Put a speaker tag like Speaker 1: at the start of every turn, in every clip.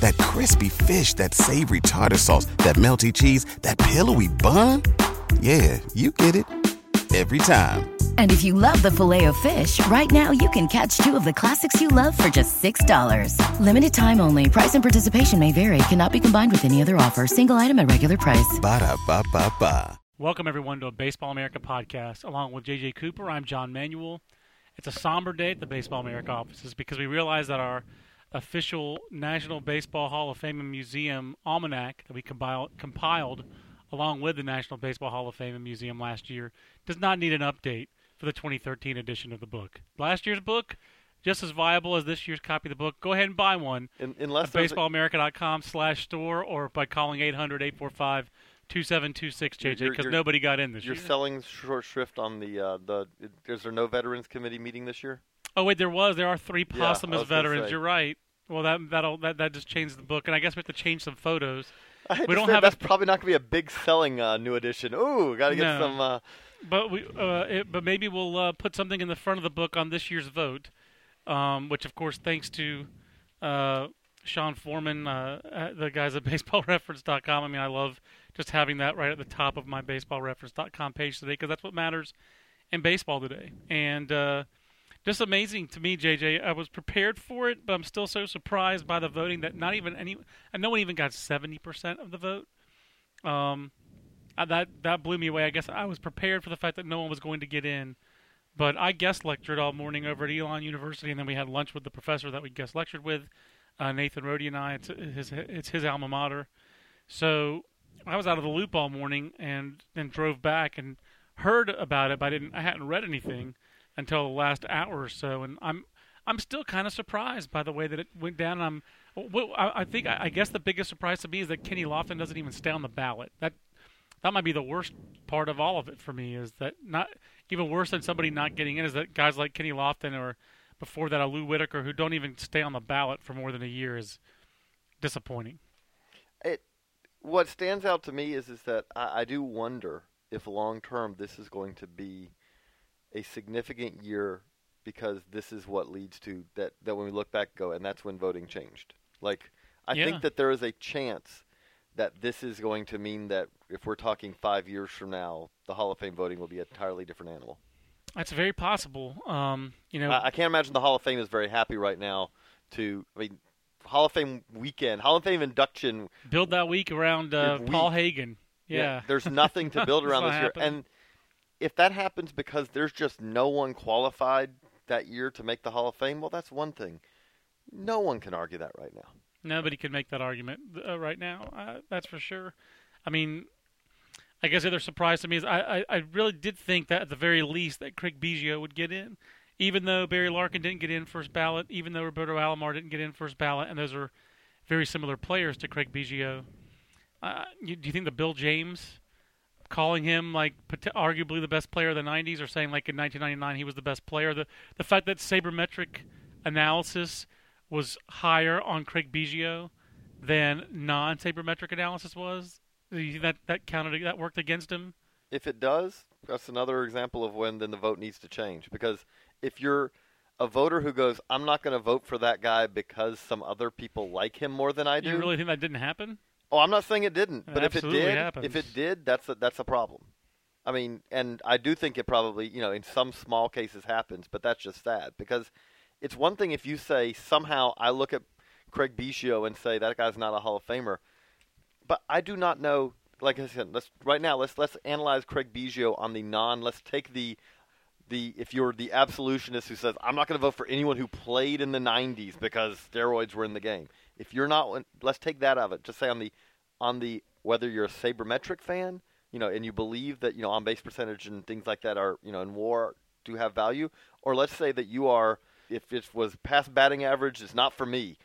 Speaker 1: That crispy fish, that savory tartar sauce, that melty cheese, that pillowy bun. Yeah, you get it every time.
Speaker 2: And if you love the filet of fish, right now you can catch two of the classics you love for just $6. Limited time only. Price and participation may vary. Cannot be combined with any other offer. Single item at regular price.
Speaker 1: Ba da ba ba ba.
Speaker 3: Welcome, everyone, to a Baseball America podcast. Along with JJ Cooper, I'm John Manuel. It's a somber day at the Baseball America offices because we realize that our official National Baseball Hall of Fame and Museum almanac that we compiled, compiled along with the National Baseball Hall of Fame and Museum last year does not need an update for the 2013 edition of the book. Last year's book, just as viable as this year's copy of the book. Go ahead and buy one
Speaker 4: In, unless
Speaker 3: at baseballamerica.com slash store or by calling 800-845-2726, JJ, because nobody got in this year.
Speaker 4: You're selling short shrift on the uh, the. Is there no Veterans Committee meeting this year?
Speaker 3: Oh wait, there was. There are three
Speaker 4: Yeah,
Speaker 3: posthumous
Speaker 4: was
Speaker 3: veterans. You're right. Well, that that'll that, that just changed the book, and I guess we have to change some photos. We don't have
Speaker 4: that's
Speaker 3: a-
Speaker 4: probably not going to be a big selling uh, new edition. Ooh, got to get
Speaker 3: No.
Speaker 4: some. Uh,
Speaker 3: But we, uh, it, but maybe we'll uh, put something in the front of the book on this year's vote, um, which of course thanks to uh, Sean Foreman, uh, the guys at BaseballReference.com. I mean, I love just having that right at the top of my BaseballReference.com page today because that's what matters in baseball today. And uh, just amazing to me, JJ. I was prepared for it, but I'm still so surprised by the voting that not even any, and no one even got 70% of the vote. Um, that that blew me away. I guess I was prepared for the fact that no one was going to get in, but I guest lectured all morning over at Elon University, and then we had lunch with the professor that we guest lectured with, uh, Nathan Rody and I. It's his it's his alma mater, so I was out of the loop all morning, and then drove back and heard about it, but I didn't I hadn't read anything until the last hour or so, and I'm I'm still kind of surprised by the way that it went down. I'm well, I, I think I, I guess the biggest surprise to me is that Kenny Lofton doesn't even stay on the ballot. That that might be the worst part of all of it for me is that not even worse than somebody not getting in is that guys like Kenny Lofton or before that a Lou Whitaker who don't even stay on the ballot for more than a year is disappointing.
Speaker 4: it. What stands out to me is is that I, I do wonder if long term this is going to be a significant year because this is what leads to that that when we look back go and that's when voting changed. Like I
Speaker 3: Yeah.
Speaker 4: think that there is a chance that this is going to mean that if we're talking five years from now, the Hall of Fame voting will be an entirely different animal.
Speaker 3: That's very possible. Um, you know,
Speaker 4: I, I can't imagine the Hall of Fame is very happy right now to. I mean, Hall of Fame weekend, Hall of Fame induction.
Speaker 3: build that week around uh, Paul
Speaker 4: week.
Speaker 3: Hagen. Yeah.
Speaker 4: there's nothing to build around this year,
Speaker 3: happened.
Speaker 4: and if that happens because there's just no one qualified that year to make the Hall of Fame, well, that's one thing. No one can argue that right now.
Speaker 3: Nobody can make that argument uh, right now. Uh, that's for sure. I mean, I guess the other surprise to me is I, I, I really did think that at the very least that Craig Biggio would get in, even though Barry Larkin didn't get in first ballot, even though Roberto Alomar didn't get in first ballot, and those are very similar players to Craig Biggio. Uh, you, do you think the Bill James calling him like arguably the best player of the 90s or saying like in 1999 he was the best player the the fact that sabermetric analysis was higher on Craig Biggio than non-sabermetric analysis was. Do you think that that counted that worked against him?
Speaker 4: If it does, that's another example of when then the vote needs to change. Because if you're a voter who goes, I'm not going to vote for that guy because some other people like him more than I do.
Speaker 3: You really think that didn't happen?
Speaker 4: Oh, I'm not saying it didn't,
Speaker 3: It
Speaker 4: but if it did,
Speaker 3: happens.
Speaker 4: if it did, that's a, that's a problem. I mean, and I do think it probably, you know, in some small cases happens, but that's just sad because it's one thing if you say somehow I look at Craig Biggio and say that guy's not a Hall of Famer, but I do not know. Like I said, let's right now let's let's analyze Craig Biggio on the non. Let's take the the if you're the absolutionist who says I'm not going to vote for anyone who played in the 90s because steroids were in the game. If you're not, let's take that out of it. Just say on the on the whether you're a sabermetric fan, you know, and you believe that you know on base percentage and things like that are you know in WAR do have value, or let's say that you are if it was past batting average, it's not for me.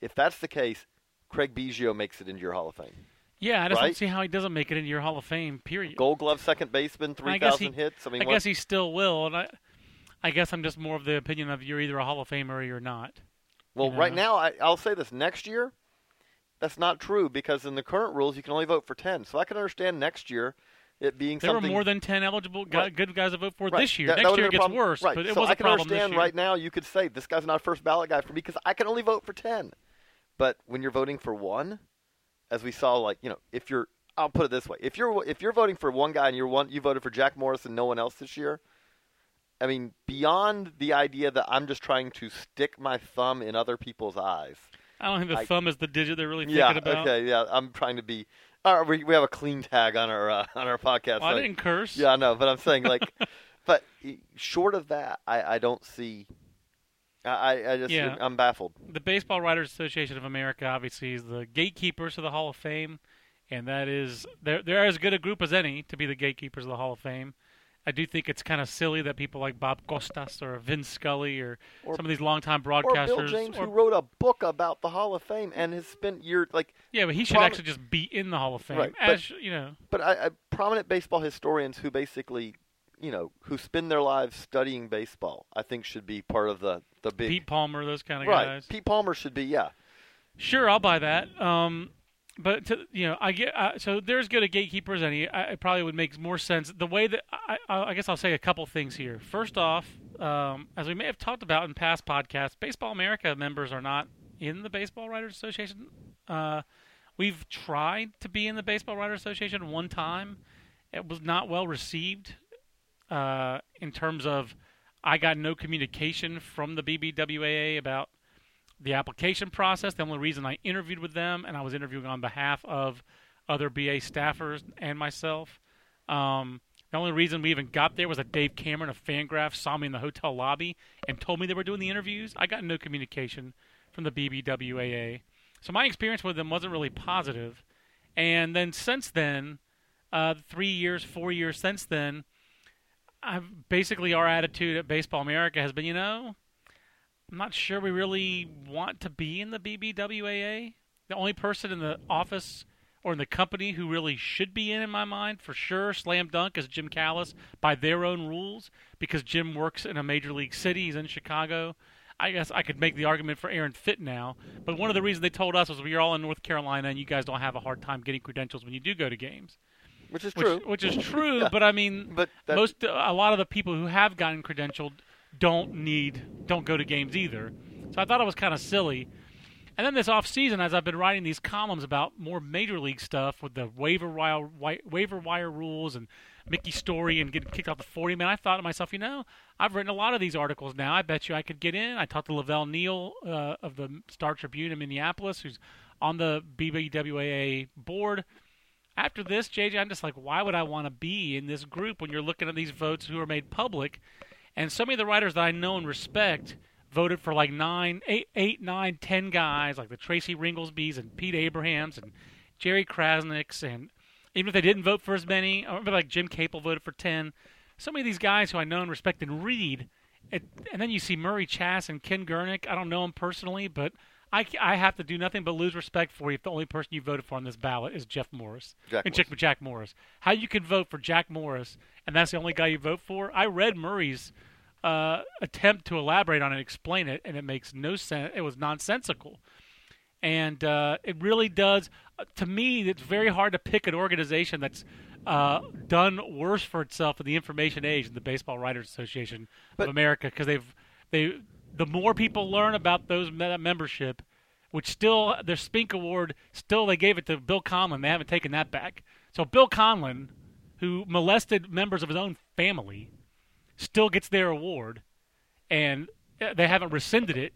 Speaker 4: If that's the case, Craig Biggio makes it into your Hall of Fame.
Speaker 3: Yeah, I just
Speaker 4: Right?
Speaker 3: don't see how he doesn't make it into your Hall of Fame. Period.
Speaker 4: Gold Glove second baseman, three thousand hits. I mean,
Speaker 3: I
Speaker 4: what-
Speaker 3: guess he still will, and I, I guess I'm just more of the opinion of you're either a Hall of Famer or you're not.
Speaker 4: Well, right now, I, I'll say this: next year, that's not true because in the current rules, you can only vote for ten. So I can understand next year it being
Speaker 3: There
Speaker 4: something.
Speaker 3: were more than ten eligible guy,
Speaker 4: Right.
Speaker 3: good guys to vote for
Speaker 4: Right.
Speaker 3: this year.
Speaker 4: That- that
Speaker 3: Next
Speaker 4: would've
Speaker 3: year it gets worse,
Speaker 4: right.
Speaker 3: but it
Speaker 4: so
Speaker 3: was
Speaker 4: I
Speaker 3: a
Speaker 4: can
Speaker 3: problem
Speaker 4: understand
Speaker 3: this year.
Speaker 4: right now. You could say this guy's not a first ballot guy for me because I can only vote for ten. But when you're voting for one, as we saw, like you know, if you're, I'll put it this way: if you're if you're voting for one guy and you're one, you voted for Jack Morris and no one else this year. I mean, beyond the idea that I'm just trying to stick my thumb in other people's eyes.
Speaker 3: I don't think the
Speaker 4: I-
Speaker 3: thumb is the digit they're really
Speaker 4: Yeah.
Speaker 3: thinking about.
Speaker 4: Yeah, okay. Yeah. I'm trying to be. Uh, we we have a clean tag on our uh, on our podcast.
Speaker 3: Well, I didn't curse.
Speaker 4: Yeah, I know, but I'm saying like, but short of that, I, I don't see. I I I just
Speaker 3: Yeah.
Speaker 4: I'm baffled.
Speaker 3: the Baseball Writers Association of America obviously is the gatekeepers to the Hall of Fame, and that is they're they're as good a group as any to be the gatekeepers of the Hall of Fame. I do think it's kind of silly that people like Bob Costas or Vince Scully or,
Speaker 4: Or-
Speaker 3: some of these longtime broadcasters, Or.
Speaker 4: Bill James,
Speaker 3: or-
Speaker 4: who wrote a book about the Hall of Fame and has spent years like.
Speaker 3: yeah, but he should
Speaker 4: promi-
Speaker 3: actually just be in the Hall of Fame.
Speaker 4: Right, but-
Speaker 3: as you know,
Speaker 4: But I, I, prominent baseball historians who basically, you know, who spend their lives studying baseball, I think should be part of the the big.
Speaker 3: Pete Palmer, those kind of
Speaker 4: right.
Speaker 3: guys.
Speaker 4: Pete Palmer should be. Yeah.
Speaker 3: Sure, I'll buy that. Um, but to, you know, I get uh, so there's good a gatekeeper as any. I, it probably would make more sense the way that I, I, I guess I'll say a couple things here. First off, um, as we may have talked about in past podcasts, Baseball America members are not in the Baseball Writers Association. Uh, we've tried to be in the Baseball Writers Association one time. It was not well received uh, in terms of I got no communication from the BBWAA about the application process. The only reason I interviewed with them, and I was interviewing on behalf of other BA staffers and myself. Um, the only reason we even got there was that Dave Cameron of Fangraph saw me in the hotel lobby and told me they were doing the interviews. I got no communication from the BBWAA. So my experience with them wasn't really positive. And then since then, uh, three years, four years since then, I've basically our attitude at Baseball America has been, you know, I'm not sure we really want to be in the BBWAA. The only person in the office or in the company who really should be in, in my mind, for sure, slam dunk, is Jim Callis by their own rules because Jim works in a major league city. He's in Chicago. I guess I could make the argument for Aaron Fitt now, but one of the reasons they told us was we're all in North Carolina and you guys don't have a hard time getting credentials when you do go to games,
Speaker 4: Which is
Speaker 3: which,
Speaker 4: true.
Speaker 3: which is true.
Speaker 4: Yeah.
Speaker 3: But I mean,
Speaker 4: But
Speaker 3: most a lot of the people who have gotten credentialed don't need don't go to games either. So I thought it was kind of silly. And then this off season, as I've been writing these columns about more major league stuff with the waiver wire waiver wire rules and Mickey Storey and getting kicked off the 40 man, I thought to myself, you know, I've written a lot of these articles now. I bet you I could get in. I talked to La Velle Neal uh, of the Star Tribune in Minneapolis, who's on the BBWAA board after this, JJ, I'm just like, why would I want to be in this group when you're looking at these votes who are made public? And so many of the writers that I know and respect voted for like nine, eight, eight, nine, ten guys, like the Tracy Ringolsbys and Pete Abrahams and Jerry Crasnicks, and even if they didn't vote for as many, I remember like Jim Caple voted for ten. So many of these guys who I know and respect and read, it, and then you see Murray Chass and Ken Gurnick. I don't know them personally, but I, I have to do nothing but lose respect for you if the only person you voted for on this ballot is Jeff Morris
Speaker 4: Jack
Speaker 3: and
Speaker 4: Morris.
Speaker 3: Jack, Jack Morris. How you can vote for Jack Morris and that's the only guy you vote for? I read Murray's uh, attempt to elaborate on it, explain it, and it makes no sense. It was nonsensical, and uh, it really does. uh, To me, it's very hard to pick an organization that's uh, done worse for itself in the information age than the Baseball Writers Association
Speaker 4: But-
Speaker 3: of America, because they've they the more people learn about those me- membership, which still their Spink Award still they gave it to Bill Conlon. They haven't taken that back. So Bill Conlon, who molested members of his own family, still gets their award, and uh, they haven't rescinded it,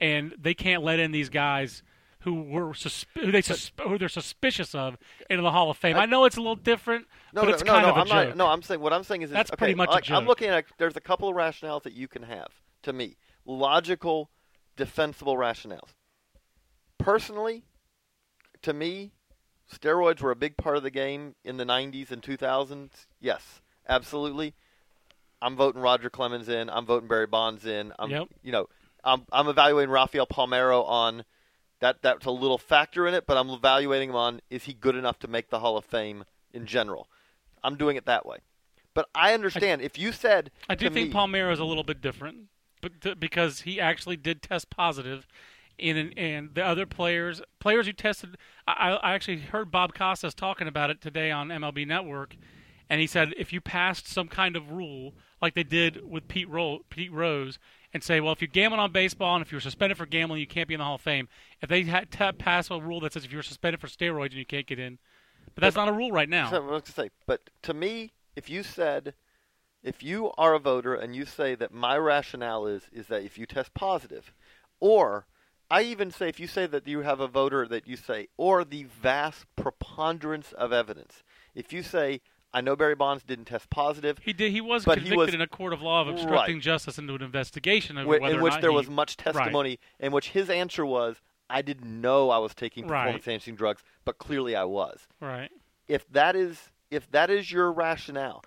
Speaker 3: and they can't let in these guys who were susp- who they sus- who they're suspicious of into the Hall of Fame. I, know it's a little different,
Speaker 4: No,
Speaker 3: but
Speaker 4: no,
Speaker 3: it's
Speaker 4: no,
Speaker 3: kind
Speaker 4: no.
Speaker 3: of a
Speaker 4: I'm
Speaker 3: joke.
Speaker 4: not. No, I'm saying what I'm saying is
Speaker 3: That's
Speaker 4: okay,
Speaker 3: pretty much a
Speaker 4: like, I'm looking at. There's a couple of rationales that you can have to me, logical, defensible rationales. Personally, to me, steroids were a big part of the game in the 90s and 2000s, yes, absolutely. I'm voting Roger Clemens in. I'm voting Barry Bonds in. I'm,
Speaker 3: Yep.
Speaker 4: you know, I'm, I'm evaluating Rafael Palmeiro on that. That's a little factor in it, but I'm evaluating him on is he good enough to make the Hall of Fame in general. I'm doing it that way. But I understand if you said
Speaker 3: I do think
Speaker 4: me,
Speaker 3: Palmeiro is a little bit different, because he actually did test positive, and and the other players players who tested, I, I actually heard Bob Costas talking about it today on MLB Network, and he said if you passed some kind of rule like they did with Pete Ro- Pete Rose. And say, well, if you're gambling on baseball and if you're suspended for gambling, you can't be in the Hall of Fame. If they had to pass a rule that says if you're suspended for steroids and you can't get in, but that's not a rule right now.
Speaker 4: I was going to say, but to me, if you said, if you are a voter and you say that my rationale is is that if you test positive, or I even say if you say that you have a voter that you say, or the vast preponderance of evidence, if you say I know Barry Bonds didn't test positive,
Speaker 3: He did. He was
Speaker 4: But he
Speaker 3: convicted
Speaker 4: was-
Speaker 3: in a court of law of obstructing
Speaker 4: Right.
Speaker 3: justice into an investigation of
Speaker 4: whi-
Speaker 3: whether
Speaker 4: in
Speaker 3: or
Speaker 4: which
Speaker 3: not
Speaker 4: there
Speaker 3: he-
Speaker 4: was much testimony, in which his answer was, I didn't know I was taking performance-enhancing drugs, but clearly I was.
Speaker 3: Right.
Speaker 4: if that is if that is your rationale,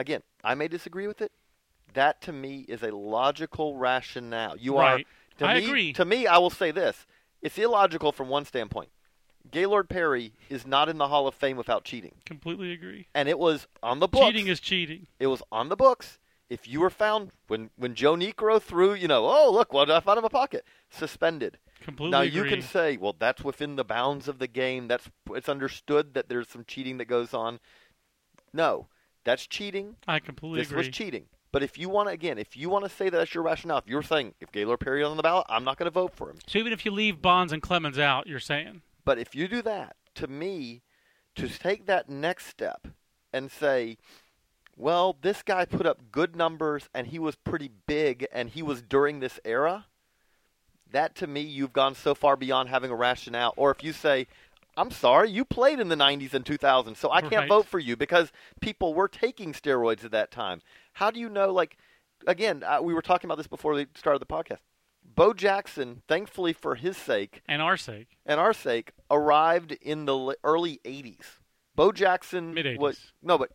Speaker 4: again, I may disagree with it. That to me is a logical rationale. You
Speaker 3: Right.
Speaker 4: are to
Speaker 3: I
Speaker 4: me,
Speaker 3: agree.
Speaker 4: To me, I will say this: it's illogical from one standpoint. Gaylord Perry is not in the Hall of Fame without cheating,
Speaker 3: Completely agree.
Speaker 4: and it was on the books.
Speaker 3: Cheating is cheating.
Speaker 4: it was on the books. If you were found when when Joe Niekro threw, you know, oh look, what did I find in my pocket? Suspended.
Speaker 3: Completely
Speaker 4: Now
Speaker 3: agree.
Speaker 4: you can say, well, that's within the bounds of the game. That's it's understood that there's some cheating that goes on. No, that's cheating.
Speaker 3: I completely
Speaker 4: this
Speaker 3: agree.
Speaker 4: This was cheating. But if you want to, again, if you want to say that that's your rationale, if you're saying if Gaylord Perry on the ballot, I'm not going to vote for him.
Speaker 3: So even if you leave Bonds and Clemens out, you're saying
Speaker 4: But if you do that, to me, to take that next step and say, well, this guy put up good numbers and he was pretty big and he was during this era, that to me, you've gone so far beyond having a rationale. Or if you say, I'm sorry, you played in the 90s and 2000s, so I can't
Speaker 3: Right.
Speaker 4: vote for you because people were taking steroids at that time. How do you know, like, again, uh, we were talking about this before we started the podcast. Bo Jackson, thankfully for his sake,
Speaker 3: and our sake,
Speaker 4: and our sake, arrived in the early '80s. Bo Jackson
Speaker 3: Mid-eighties.
Speaker 4: was no, but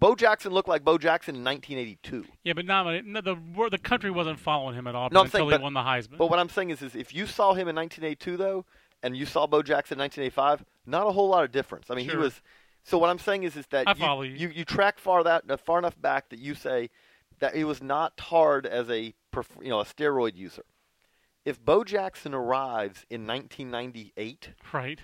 Speaker 4: Bo Jackson looked like Bo Jackson in 1982.
Speaker 3: yeah, but not no, the the country wasn't following him at all
Speaker 4: No, I'm
Speaker 3: until
Speaker 4: saying,
Speaker 3: he
Speaker 4: but-
Speaker 3: won the Heisman.
Speaker 4: But what I'm saying is, is if you saw him in 1982 though, and you saw Bo Jackson in 1985, not a whole lot of difference. I mean, he was. So what I'm saying is, is that you,
Speaker 3: you.
Speaker 4: you track far that uh, far enough back that you say that he was not tarred as a you know a steroid user. If Bo Jackson arrives in 1998,
Speaker 3: right?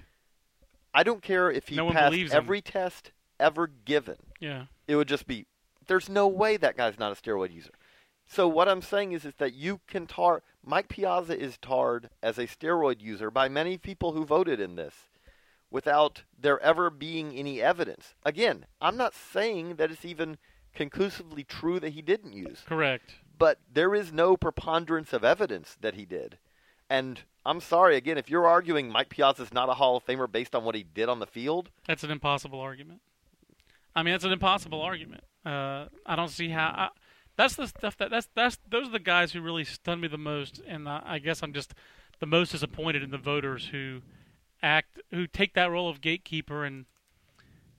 Speaker 4: I don't care if he
Speaker 3: No
Speaker 4: passed
Speaker 3: believes him.
Speaker 4: every test ever given.
Speaker 3: Yeah.
Speaker 4: It would just be there's no way that guy's not a steroid user. So what I'm saying is is that you can tar Mike Piazza is tarred as a steroid user by many people who voted in this without there ever being any evidence. Again, I'm not saying that it's even conclusively true that he didn't use
Speaker 3: Correct.
Speaker 4: but there is no preponderance of evidence that he did. And I'm sorry again if you're arguing Mike Piazza's not a Hall of Famer based on what he did on the field.
Speaker 3: That's an impossible argument. I mean, that's an impossible argument. Uh, I don't see how. I, that's the stuff that that's that's those are the guys who really stun me the most, and I, I guess I'm just the most disappointed in the voters who act who take that role of gatekeeper and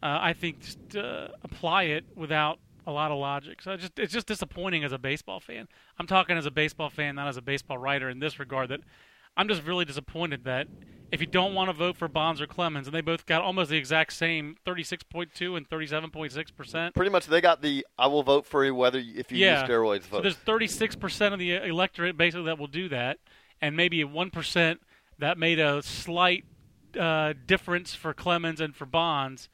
Speaker 3: uh, I think just, uh, apply it without a lot of logic. So it's just it's just disappointing as a baseball fan. I'm talking as a baseball fan, not as a baseball writer in this regard. That I'm just really disappointed that if you don't want to vote for Bonds or Clemens, and they both got almost the exact same 36.2 and 37.6 percent.
Speaker 4: Pretty much they got the I will vote for you whether if you
Speaker 3: Yeah.
Speaker 4: use steroids
Speaker 3: So there's 36 percent of the electorate basically that will do that, and maybe one percent that made a slight uh, difference for Clemens and for Bonds.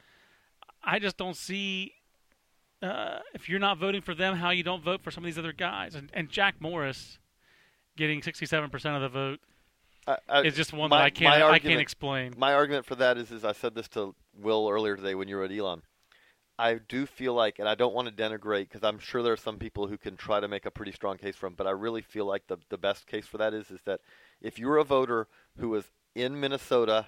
Speaker 3: I just don't see uh, if you're not voting for them, how you don't vote for some of these other guys. And, and Jack Morris getting 67 percent of the vote
Speaker 4: I, I,
Speaker 3: is just one
Speaker 4: my-
Speaker 3: that I can't
Speaker 4: my
Speaker 3: I can't
Speaker 4: argument-
Speaker 3: explain.
Speaker 4: My argument for that is, is I said this to Will earlier today when you were at Elon. I do feel like, and I don't want to denigrate because I'm sure there are some people who can try to make a pretty strong case for him, but I really feel like the the best case for that is is that if you're a voter who was in Minnesota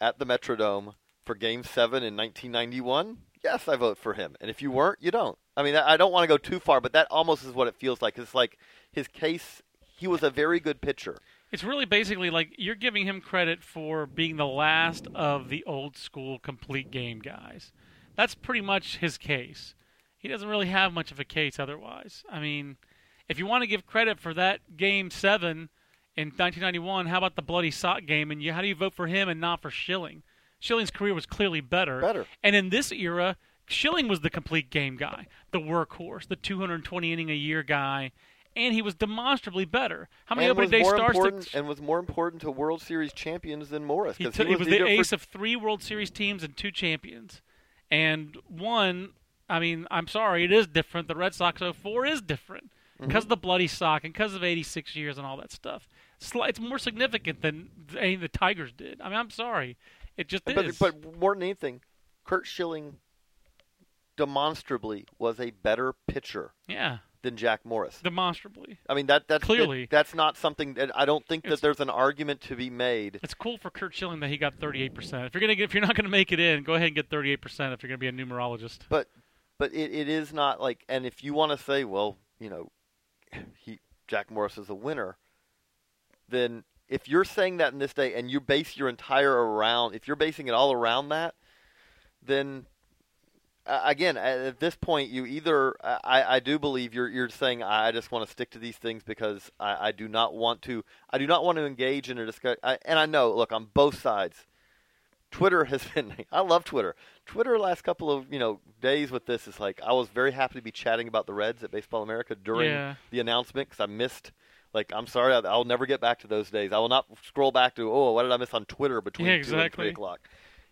Speaker 4: at the Metrodome for Game Seven in 1991, yes, I vote for him, and if you weren't, you don't. I mean, I I don't want to go too far, but that almost is what it feels like. It's like his case. He was a very good pitcher.
Speaker 3: It's really basically like you're giving him credit for being the last of the old school complete game guys. That's pretty much his case. He doesn't really have much of a case otherwise. I mean, if you want to give credit for that game seven in 1991, how about the bloody sock game? And you, how do you vote for him and not for Schilling? Schilling's career was clearly better.
Speaker 4: Better.
Speaker 3: And in this era, Schilling was the complete game guy, the workhorse, the 220 inning a year guy, and he was demonstrably better. How many
Speaker 4: and
Speaker 3: opening
Speaker 4: was
Speaker 3: day starts?
Speaker 4: important, and was more important to World Series champions than Morris.
Speaker 3: he,
Speaker 4: 'cause
Speaker 3: took, he was the
Speaker 4: for-
Speaker 3: ace of three World Series teams and two champions. And one, I mean, I'm sorry, it is different. The Red Sox 04 is different
Speaker 4: Mm-hmm.
Speaker 3: because of the bloody sock and because of 86 years and all that stuff. It's more significant than any the Tigers did. I mean, I'm sorry. It just
Speaker 4: But,
Speaker 3: is.
Speaker 4: but more than anything, Curt Schilling demonstrably was a better pitcher
Speaker 3: yeah,
Speaker 4: than Jack Morris.
Speaker 3: demonstrably.
Speaker 4: I mean that that's
Speaker 3: Clearly.
Speaker 4: that's not something that I don't think that there's an argument to be made.
Speaker 3: It's cool for Curt Schilling that he got 38%. If you're gonna get, if you're not gonna make it in, go ahead and get 38% if you're gonna be a numerologist.
Speaker 4: But but it, it is not like and if you want to say, well, you know, he Jack Morris is a winner, then if you're saying that in this day and you base your entire around if you're basing it all around that, then uh, again at, this point you either I, I do believe you're you're saying I just want to stick to these things because I, I do not want to I do not want to engage in a discussion and I know look on both sides Twitter has been I love Twitter. Twitter last couple of, you know, days with this is like I was very happy to be chatting about the Reds at Baseball America during
Speaker 3: Yeah.
Speaker 4: the announcement cuz I missed like I'm sorry I, I'll never get back to those days. I will not scroll back to oh what did I miss on Twitter between
Speaker 3: Yeah,
Speaker 4: two and three o'clock.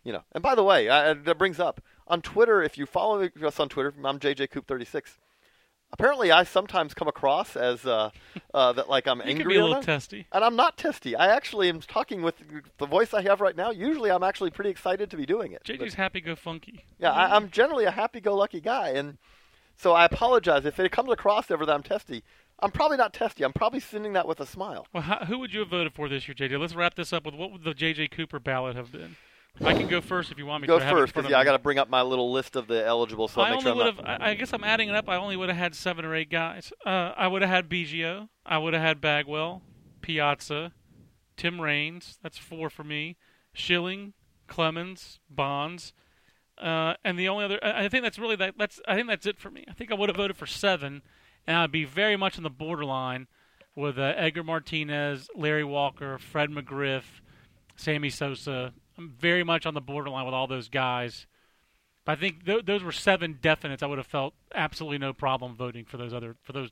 Speaker 4: You know, and by the way, I- that brings up on Twitter. If you follow us on Twitter, I'm JJCoop36. Apparently, I sometimes come across as uh, uh, that like I'm
Speaker 3: You
Speaker 4: angry.
Speaker 3: can be a little testy.
Speaker 4: And I'm not testy. I actually am talking with the voice I have right now. Usually, I'm actually pretty excited to be doing it.
Speaker 3: JJ's happy go funky.
Speaker 4: yeah, I, I'm generally a happy-go-lucky guy, and so I apologize if it comes across ever that I'm testy. I'm probably not testy. I'm probably sending that with a smile.
Speaker 3: Well, how, who would you have voted for this year, JJ? Let's wrap this up with what would the JJ Cooper ballot have been? I can go first if you want me
Speaker 4: Go
Speaker 3: to. I have it in
Speaker 4: first, because yeah, I got to bring up my little list of the eligible. So
Speaker 3: I only
Speaker 4: sure
Speaker 3: would have. I I guess I'm adding it up. I only would have had seven or eight guys. Uh, I would have had Biggio. I would have had Bagwell, Piazza, Tim Raines. That's four for me. Schilling, Clemens, Bonds, uh, and the only other. I I think that's really that. That's. I think that's it for me. I think I would have voted for seven, and I'd be very much on the borderline with uh, Edgar Martinez, Larry Walker, Fred McGriff, Sammy Sosa. I'm very much on the borderline with all those guys. But I think th- those were seven definites. I would have felt absolutely no problem voting for those other for those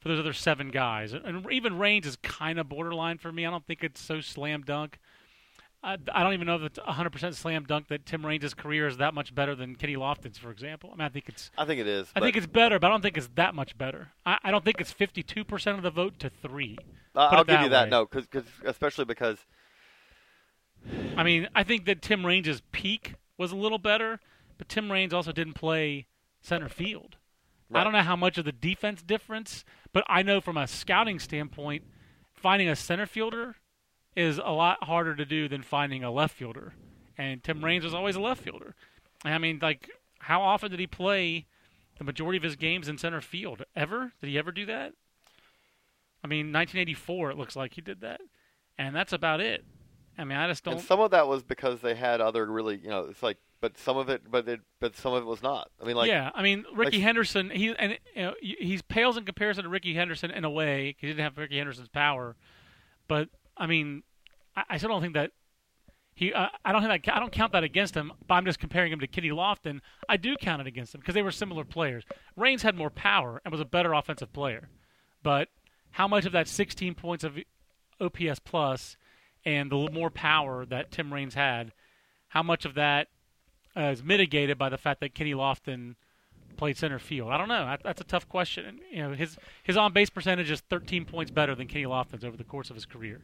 Speaker 3: for those other seven guys. And, even Raines is kind of borderline for me. I don't think it's so slam dunk. I, I don't even know if it's 100% slam dunk that Tim Raines' career is that much better than Kenny Lofton's, for example. I mean, I think it's
Speaker 4: I think it is.
Speaker 3: I think it's better, but I don't think it's that much better. I, I don't think it's 52% of the vote to three.
Speaker 4: Uh,
Speaker 3: Put
Speaker 4: I'll give you that.
Speaker 3: way.
Speaker 4: No, because especially because
Speaker 3: I mean, I think that Tim Raines' peak was a little better, but Tim Raines also didn't play center field. I don't know how much of the defense difference, but I know from a scouting standpoint, finding a center fielder is a lot harder to do than finding a left fielder. And Tim Raines was always a left fielder. I mean, like, how often did he play the majority of his games in center field? Ever? Did he ever do that? I mean, 1984, it looks like he did that. And that's about it. I mean, I just don't.
Speaker 4: and some of that was because they had other really, you know, it's like, but some of it, but it, but some of it was not. I mean, like,
Speaker 3: yeah, I mean Rickey
Speaker 4: like-
Speaker 3: Henderson. He and you know, he he's pales in comparison to Rickey Henderson in a way. 'cause He didn't have Rickey Henderson's power, but I mean, I, I still don't think that he. Uh, I don't think that I don't count that against him. But I'm just comparing him to Kenny Lofton. I do count it against him because they were similar players. Raines had more power and was a better offensive player, but how much of that 16 points of OPS plus and the more power that Tim Raines had, how much of that uh, is mitigated by the fact that Kenny Lofton played center field? I don't know. That, that's a tough question. And, you know, his his on base percentage is 13 points better than Kenny Lofton's over the course of his career.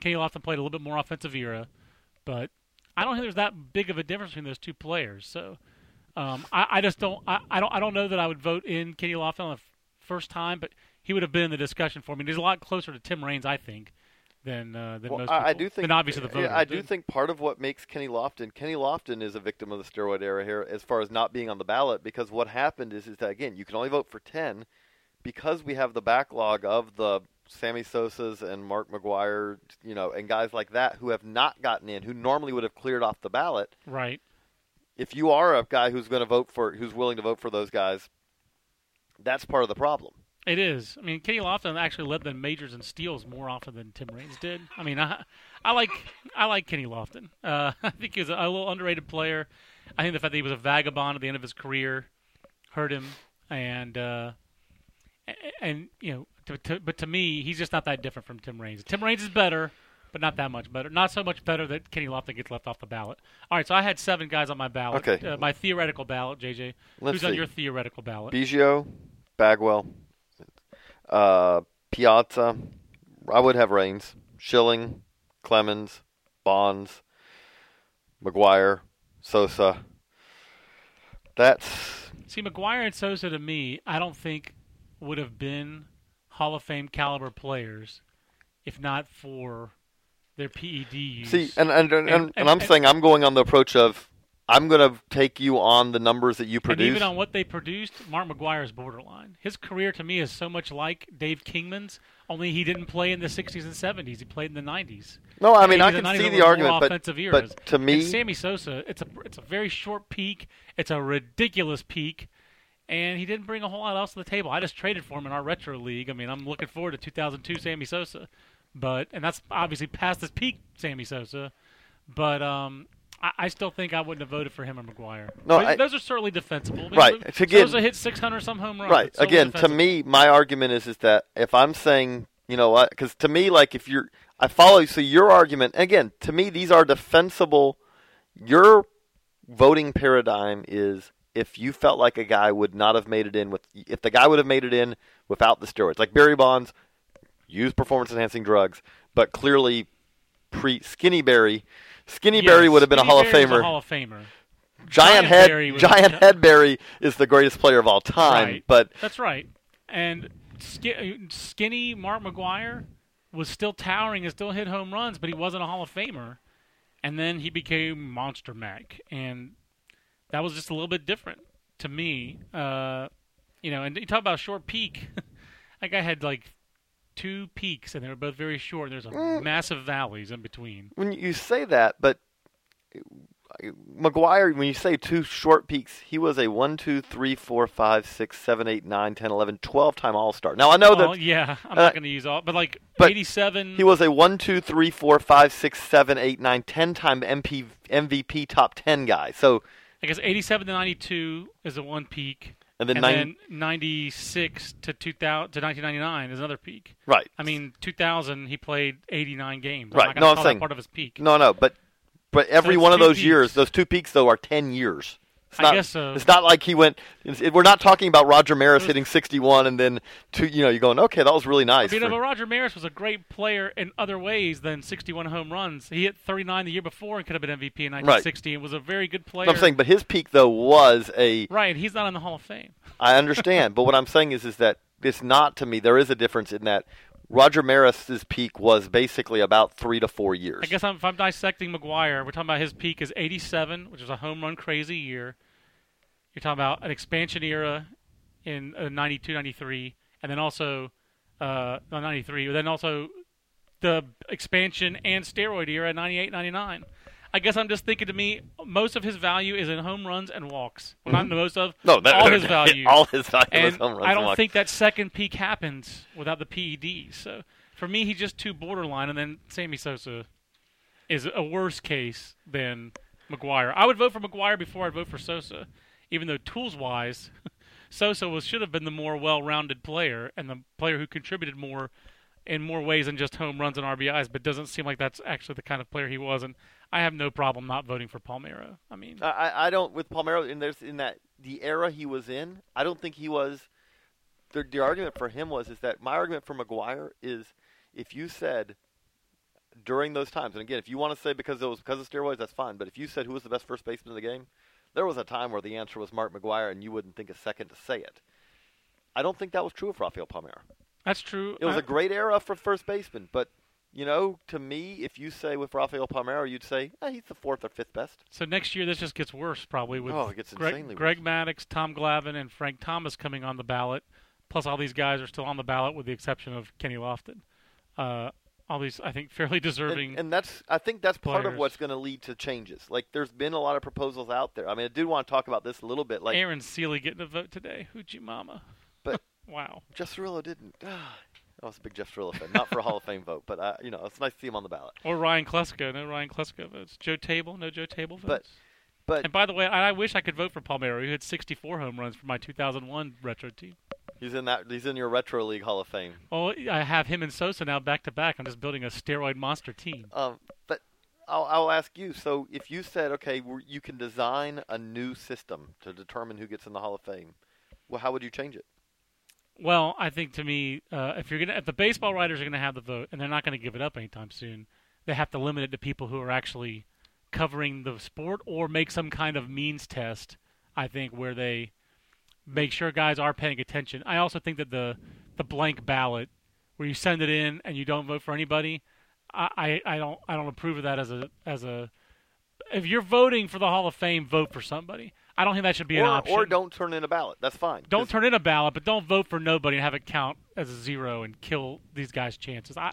Speaker 3: Kenny Lofton played a little bit more offensive era, but I don't think there's that big of a difference between those two players. So um, I, I just don't. I, I don't. I don't know that I would vote in Kenny Lofton on the f- first time, but he would have been in the discussion for me. He's a lot closer to Tim Raines, I think, than uh, than
Speaker 4: well,
Speaker 3: most.
Speaker 4: I, I
Speaker 3: people.
Speaker 4: do think,
Speaker 3: than obviously the
Speaker 4: yeah. I do think part of what makes Kenny Lofton, Kenny Lofton is a victim of the steroid era here, as far as not being on the ballot, because what happened is, is that again, you can only vote for ten, because we have the backlog of the Sammy Sosa's and Mark McGwire, you know, and guys like that who have not gotten in, who normally would have cleared off the ballot.
Speaker 3: Right.
Speaker 4: If you are a guy who's going to vote for, who's willing to vote for those guys, that's part of the problem.
Speaker 3: It is. I mean, Kenny Lofton actually led the majors in steals more often than Tim Raines did. I mean, I, I like I like Kenny Lofton. Uh, I think he was a, a little underrated player. I think the fact that he was a vagabond at the end of his career hurt him, and uh, and, you know, to, to, but to me, he's just not that different from Tim Raines. Tim Raines is better, but not that much better. Not so much better that Kenny Lofton gets left off the ballot. All right, so I had seven guys on my ballot.
Speaker 4: Okay.
Speaker 3: Uh, my theoretical ballot, JJ.
Speaker 4: Let's
Speaker 3: Who's on your theoretical ballot?
Speaker 4: Biggio, Bagwell, uh, Piazza. I would have Raines, Schilling, Clemens, Bonds, McGwire, Sosa. That's
Speaker 3: See, McGwire and Sosa to me, I don't think would have been Hall of Fame caliber players if not for their PED use.
Speaker 4: see, and and and, and,
Speaker 3: And-
Speaker 4: I'm saying I'm going on the approach of I'm going to take you on the numbers that you
Speaker 3: and even on what they produced, Mark McGwire is borderline. His career to me is so much like Dave Kingman's, only he didn't play in the 60s and 70s. He played in the 90s.
Speaker 4: no, I mean I can see the argument, but
Speaker 3: eras.
Speaker 4: but to me,
Speaker 3: And Sammy Sosa, it's a it's a very short peak. It's a ridiculous peak, and he didn't bring a whole lot else to the table. I just traded for him in our retro league. I mean, I'm looking forward to 2002 Sammy Sosa, but and that's obviously past his peak Sammy Sosa, but um. I I still think I wouldn't have voted for him or McGwire.
Speaker 4: No, I-
Speaker 3: those are certainly defensible. I mean,
Speaker 4: Right.
Speaker 3: Sosa
Speaker 4: Again-
Speaker 3: hit 600 some home runs.
Speaker 4: Right. Again, to me, my argument is is that if I'm saying, you know what, because to me, like if you're, I follow. So your argument, again, to me, these are defensible. Your voting paradigm is if you felt like a guy would not have made it in with, if the guy would have made it in without the steroids, like Barry Bonds, used performance enhancing drugs, but clearly pre Skinny Barry. Skinny
Speaker 3: Yes,
Speaker 4: Barry would have been a Hall of Famer.
Speaker 3: Hall of Famer.
Speaker 4: Giant,
Speaker 3: Giant
Speaker 4: Head,
Speaker 3: Barry
Speaker 4: Giant Head Barry is the greatest player of all time.
Speaker 3: Right.
Speaker 4: But
Speaker 3: That's right. And skinny Mark McGwire was still towering and still hit home runs, but he wasn't a Hall of Famer. And then he became Monster Mac, and that was just a little bit different to me. Uh, you know, and you talk about a short peak. that guy had like two peaks, and they were both very short. And There's a
Speaker 4: Mm.
Speaker 3: massive valleys in between.
Speaker 4: when you say that, but McGwire, when you say two short peaks, he was a 1, 2, 3, 4, 5, 6, 7, 8, 9, 10, 11, 12 time All Star. Now, I know
Speaker 3: Oh
Speaker 4: that
Speaker 3: yeah, I'm
Speaker 4: uh,
Speaker 3: not going to use all, but like
Speaker 4: but
Speaker 3: 87.
Speaker 4: he was a 1, 2, 3, 4, 5, 6, 7, 8, 9, 10 time MP, MVP top 10 guy. So,
Speaker 3: I guess 87 to 92 is the one peak.
Speaker 4: And then,
Speaker 3: and then 96 to 2000 to 1999 is another peak.
Speaker 4: right.
Speaker 3: I mean, 2000 he played 89 games.
Speaker 4: Right.
Speaker 3: I'm
Speaker 4: No, I'm saying-
Speaker 3: part of his peak.
Speaker 4: No, no, but but every
Speaker 3: it's
Speaker 4: one of those years, those two peaks though are 10 years. It's
Speaker 3: I
Speaker 4: not,
Speaker 3: guess so.
Speaker 4: It's not like he went. It, we're not talking about Roger Maris
Speaker 3: was-
Speaker 4: hitting 61 and then two. You know, you're going, okay, that was really nice.
Speaker 3: I mean,
Speaker 4: for-
Speaker 3: but Roger Maris was a great player in other ways than 61 home runs. He hit 39 the year before and could have been MVP in 1960. and was a very good player.
Speaker 4: I'm saying, but his peak though was a.
Speaker 3: right, he's not in the Hall of Fame.
Speaker 4: I understand, but what I'm saying is, is that it's not to me. There is a difference in that. Roger Maris's peak was basically about three to four years.
Speaker 3: I guess I'm, if I'm dissecting McGwire, we're talking about his peak is 87, which was a home run crazy year. You're talking about an expansion era in uh, 92, 93, and then also uh, 93, but then also the expansion and steroid era, in 98, 99. I guess I'm just thinking to me, most of his value is in home runs and walks. Well, not most of,
Speaker 4: Mm-hmm. no, that,
Speaker 3: all his value.
Speaker 4: all his value
Speaker 3: and
Speaker 4: home runs
Speaker 3: I don't think that second peak happens without the PEDs. So for me, he's just too borderline, and then Sammy Sosa is a worse case than McGwire. I would vote for McGwire before I'd vote for Sosa, even though tools wise, Sosa was should have been the more well-rounded player and the player who contributed more in more ways than just home runs and RBIs. But doesn't seem like that's actually the kind of player he was, and I have no problem not voting for Palmeiro. I mean,
Speaker 4: I, I- don't with Palmeiro in there's in that the era he was in. I don't think he was. The, the argument for him was is that my argument for McGwire is if you said during those times, and again, if you want to say because it was because of steroids, that's fine. But if you said who was the best first baseman in the game, there was a time where the answer was Mark McGwire, and you wouldn't think a second to say it. I don't think that was true of Rafael Palmeiro.
Speaker 3: that's true.
Speaker 4: It was
Speaker 3: I-
Speaker 4: a great era for first baseman, but you know, to me, if you say with Rafael Palmeiro, you'd say eh, he's the fourth or fifth best.
Speaker 3: So next year, this just gets worse, probably with
Speaker 4: Oh, it gets
Speaker 3: Greg,
Speaker 4: insanely
Speaker 3: Greg Maddux, Tom Glavine, and Frank Thomas coming on the ballot. Plus, all these guys are still on the ballot, with the exception of Kenny Lofton. Uh, all these, I think, fairly deserving.
Speaker 4: And, and that's I think that's part of what's going to lead to changes. Like there's been a lot of proposals out there. I mean, I do want to talk about this a little bit. Like
Speaker 3: Aaron Sele getting a vote today. Hoochie mama.
Speaker 4: But-
Speaker 3: wow.
Speaker 4: Jeff Cirillo didn't. I was a big Jeff Cirillo fan, not for a Hall of Fame vote, but uh, you know it's nice to see him on the ballot.
Speaker 3: Or Ryan Klesko. No Ryan Klesko votes. Joe Table. No Joe Table votes.
Speaker 4: But- But
Speaker 3: and by the way, I, I wish I could vote for Palmeiro. He had 64 home runs for my 2001 retro team.
Speaker 4: he's in that. He's in your retro league Hall of Fame.
Speaker 3: Well, I have him and Sosa now back to back. I'm just building a steroid monster team.
Speaker 4: Um, but I'll, I'll ask you. So if you said, okay, you can design a new system to determine who gets in the Hall of Fame, well, how would you change it?
Speaker 3: Well, I think to me, uh, if you're gonna, if the baseball writers are gonna have the vote, and they're not gonna give it up anytime soon, they have to limit it to people who are actually covering the sport or make some kind of means test. I think where they make sure guys are paying attention. I also think that the the blank ballot, where you send it in and you don't vote for anybody, I, I, I don't I don't approve of that as a as a. If you're voting for the Hall of Fame, vote for somebody. I don't think that should be
Speaker 4: or,
Speaker 3: an option.
Speaker 4: or don't turn in a ballot. That's fine.
Speaker 3: Don't turn in a ballot, but don't vote for nobody and have it count as a zero and kill these guys' chances. I,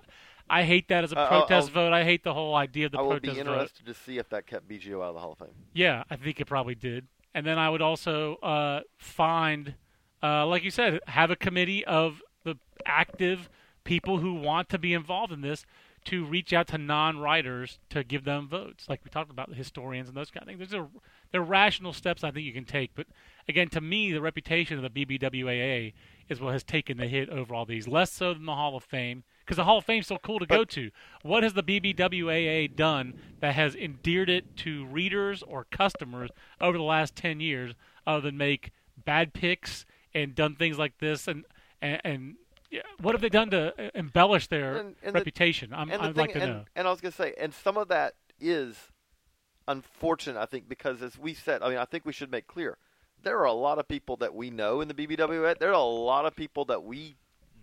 Speaker 3: I hate that as a
Speaker 4: Uh,
Speaker 3: protest
Speaker 4: I'll-
Speaker 3: vote. I hate the whole idea of the protest vote.
Speaker 4: I would be
Speaker 3: vote.
Speaker 4: interested to see if that kept Biggio out of the Hall of Fame.
Speaker 3: Yeah, I think it probably did. And then I would also uh, find, uh, like you said, have a committee of the active people who want to be involved in this to reach out to non-writers to give them votes, like we talked about the historians and those kind of things. There's a, there are rational steps I think you can take, but again, to me, the reputation of the BBWAA is what has taken the hit over all these, less so than the Hall of Fame, because the Hall of Fame's still cool to go to. What has the BBWAA done that has endeared it to readers or customers over the last ten years, other than make bad picks and done things like this and and, and yeah, what have they done to uh, embellish their
Speaker 4: And- and the-
Speaker 3: reputation? I'm,
Speaker 4: the
Speaker 3: I'd
Speaker 4: thing,
Speaker 3: like to
Speaker 4: and,
Speaker 3: know.
Speaker 4: and I was going to say, and some of that is unfortunate, I think, because as we said, I mean, I think we should make clear there are a lot of people that we know in the BBWA. There are a lot of people that we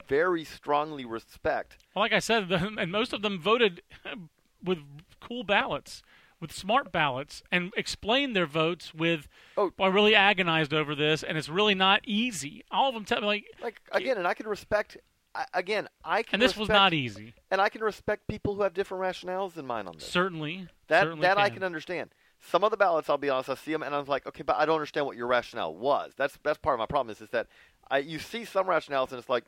Speaker 4: very strongly respect.
Speaker 3: Well, like I said, and most of them voted with cool ballots, with smart ballots, and explained their votes with,
Speaker 4: Oh.
Speaker 3: "I really agonized over this, and it's really not easy." All of them tell me like,
Speaker 4: Like again, and I can respect. I, again, I can.
Speaker 3: and this was not easy.
Speaker 4: And I can respect people who have different rationales than mine on this.
Speaker 3: Certainly,
Speaker 4: That
Speaker 3: certainly
Speaker 4: that I
Speaker 3: can.
Speaker 4: can understand. Some of the ballots, I'll be honest, I see them and I'm like, okay, but I don't understand what your rationale was. That's that's part of my problem is, is that I you see some rationales and it's like,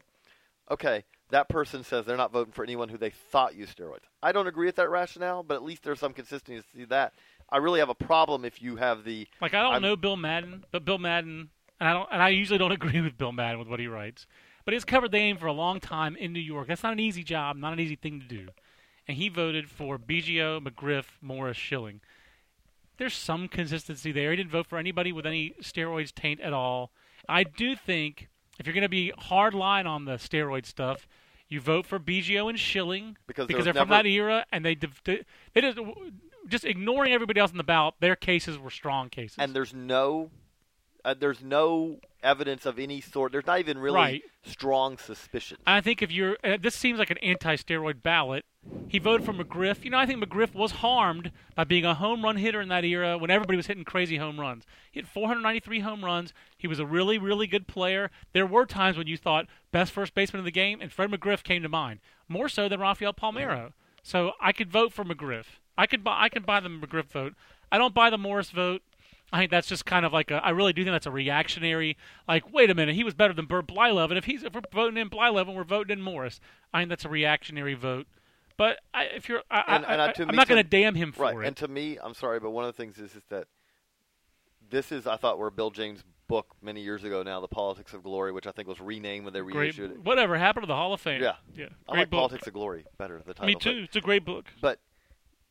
Speaker 4: okay, that person says they're not voting for anyone who they thought used steroids. I don't agree with that rationale, but at least there's some consistency to see that. I really have a problem if you have the
Speaker 3: Like I don't
Speaker 4: I'm-
Speaker 3: know Bill Madden, but Bill Madden, and I don't, and I usually don't agree with Bill Madden with what he writes, but he's covered the game for a long time in New York. That's not an easy job, not an easy thing to do, and he voted for Biggio, McGriff, Morris, Schilling. There's some consistency there. He didn't vote for anybody with any steroids taint at all. I do think if you're going to be hard line on the steroid stuff, you vote for Biggio and Schilling
Speaker 4: Because
Speaker 3: because they're from that era, and they div- they just just ignoring everybody else in the ballot. Their cases were strong cases.
Speaker 4: and there's no uh, there's no evidence of any sort. There's not even really
Speaker 3: Right.
Speaker 4: strong suspicion.
Speaker 3: I think if you're, uh, this seems like an anti-steroid ballot. He voted for McGriff. You know, I think McGriff was harmed by being a home run hitter in that era when everybody was hitting crazy home runs. He had 493 home runs. He was a really, really good player. There were times when you thought best first baseman of the game, and Fred McGriff came to mind more so than Rafael Palmeiro. So I could vote for McGriff. I could buy, I could buy the McGriff vote. I don't buy the Morris vote. I think that's just kind of like a. I really do think that's a reactionary. Like, wait a minute, he was better than Bert Blyleven. If he's if we're voting in Blyleven, we're voting in Morris. I think that's a reactionary vote. But I, if you're, I,
Speaker 4: And-
Speaker 3: I,
Speaker 4: and, uh,
Speaker 3: I, I'm not going to damn him for
Speaker 4: right.
Speaker 3: it.
Speaker 4: And to me, I'm sorry, but one of the things is is that this is I thought were Bill James' book many years ago. Now, the Politics of Glory, which I think was renamed when they
Speaker 3: great.
Speaker 4: reissued it.
Speaker 3: Whatever happened to the Hall of Fame?
Speaker 4: Yeah.
Speaker 3: yeah.
Speaker 4: I like
Speaker 3: book.
Speaker 4: Politics of Glory better. At the title.
Speaker 3: Me
Speaker 4: but-
Speaker 3: too. It's a great book.
Speaker 4: But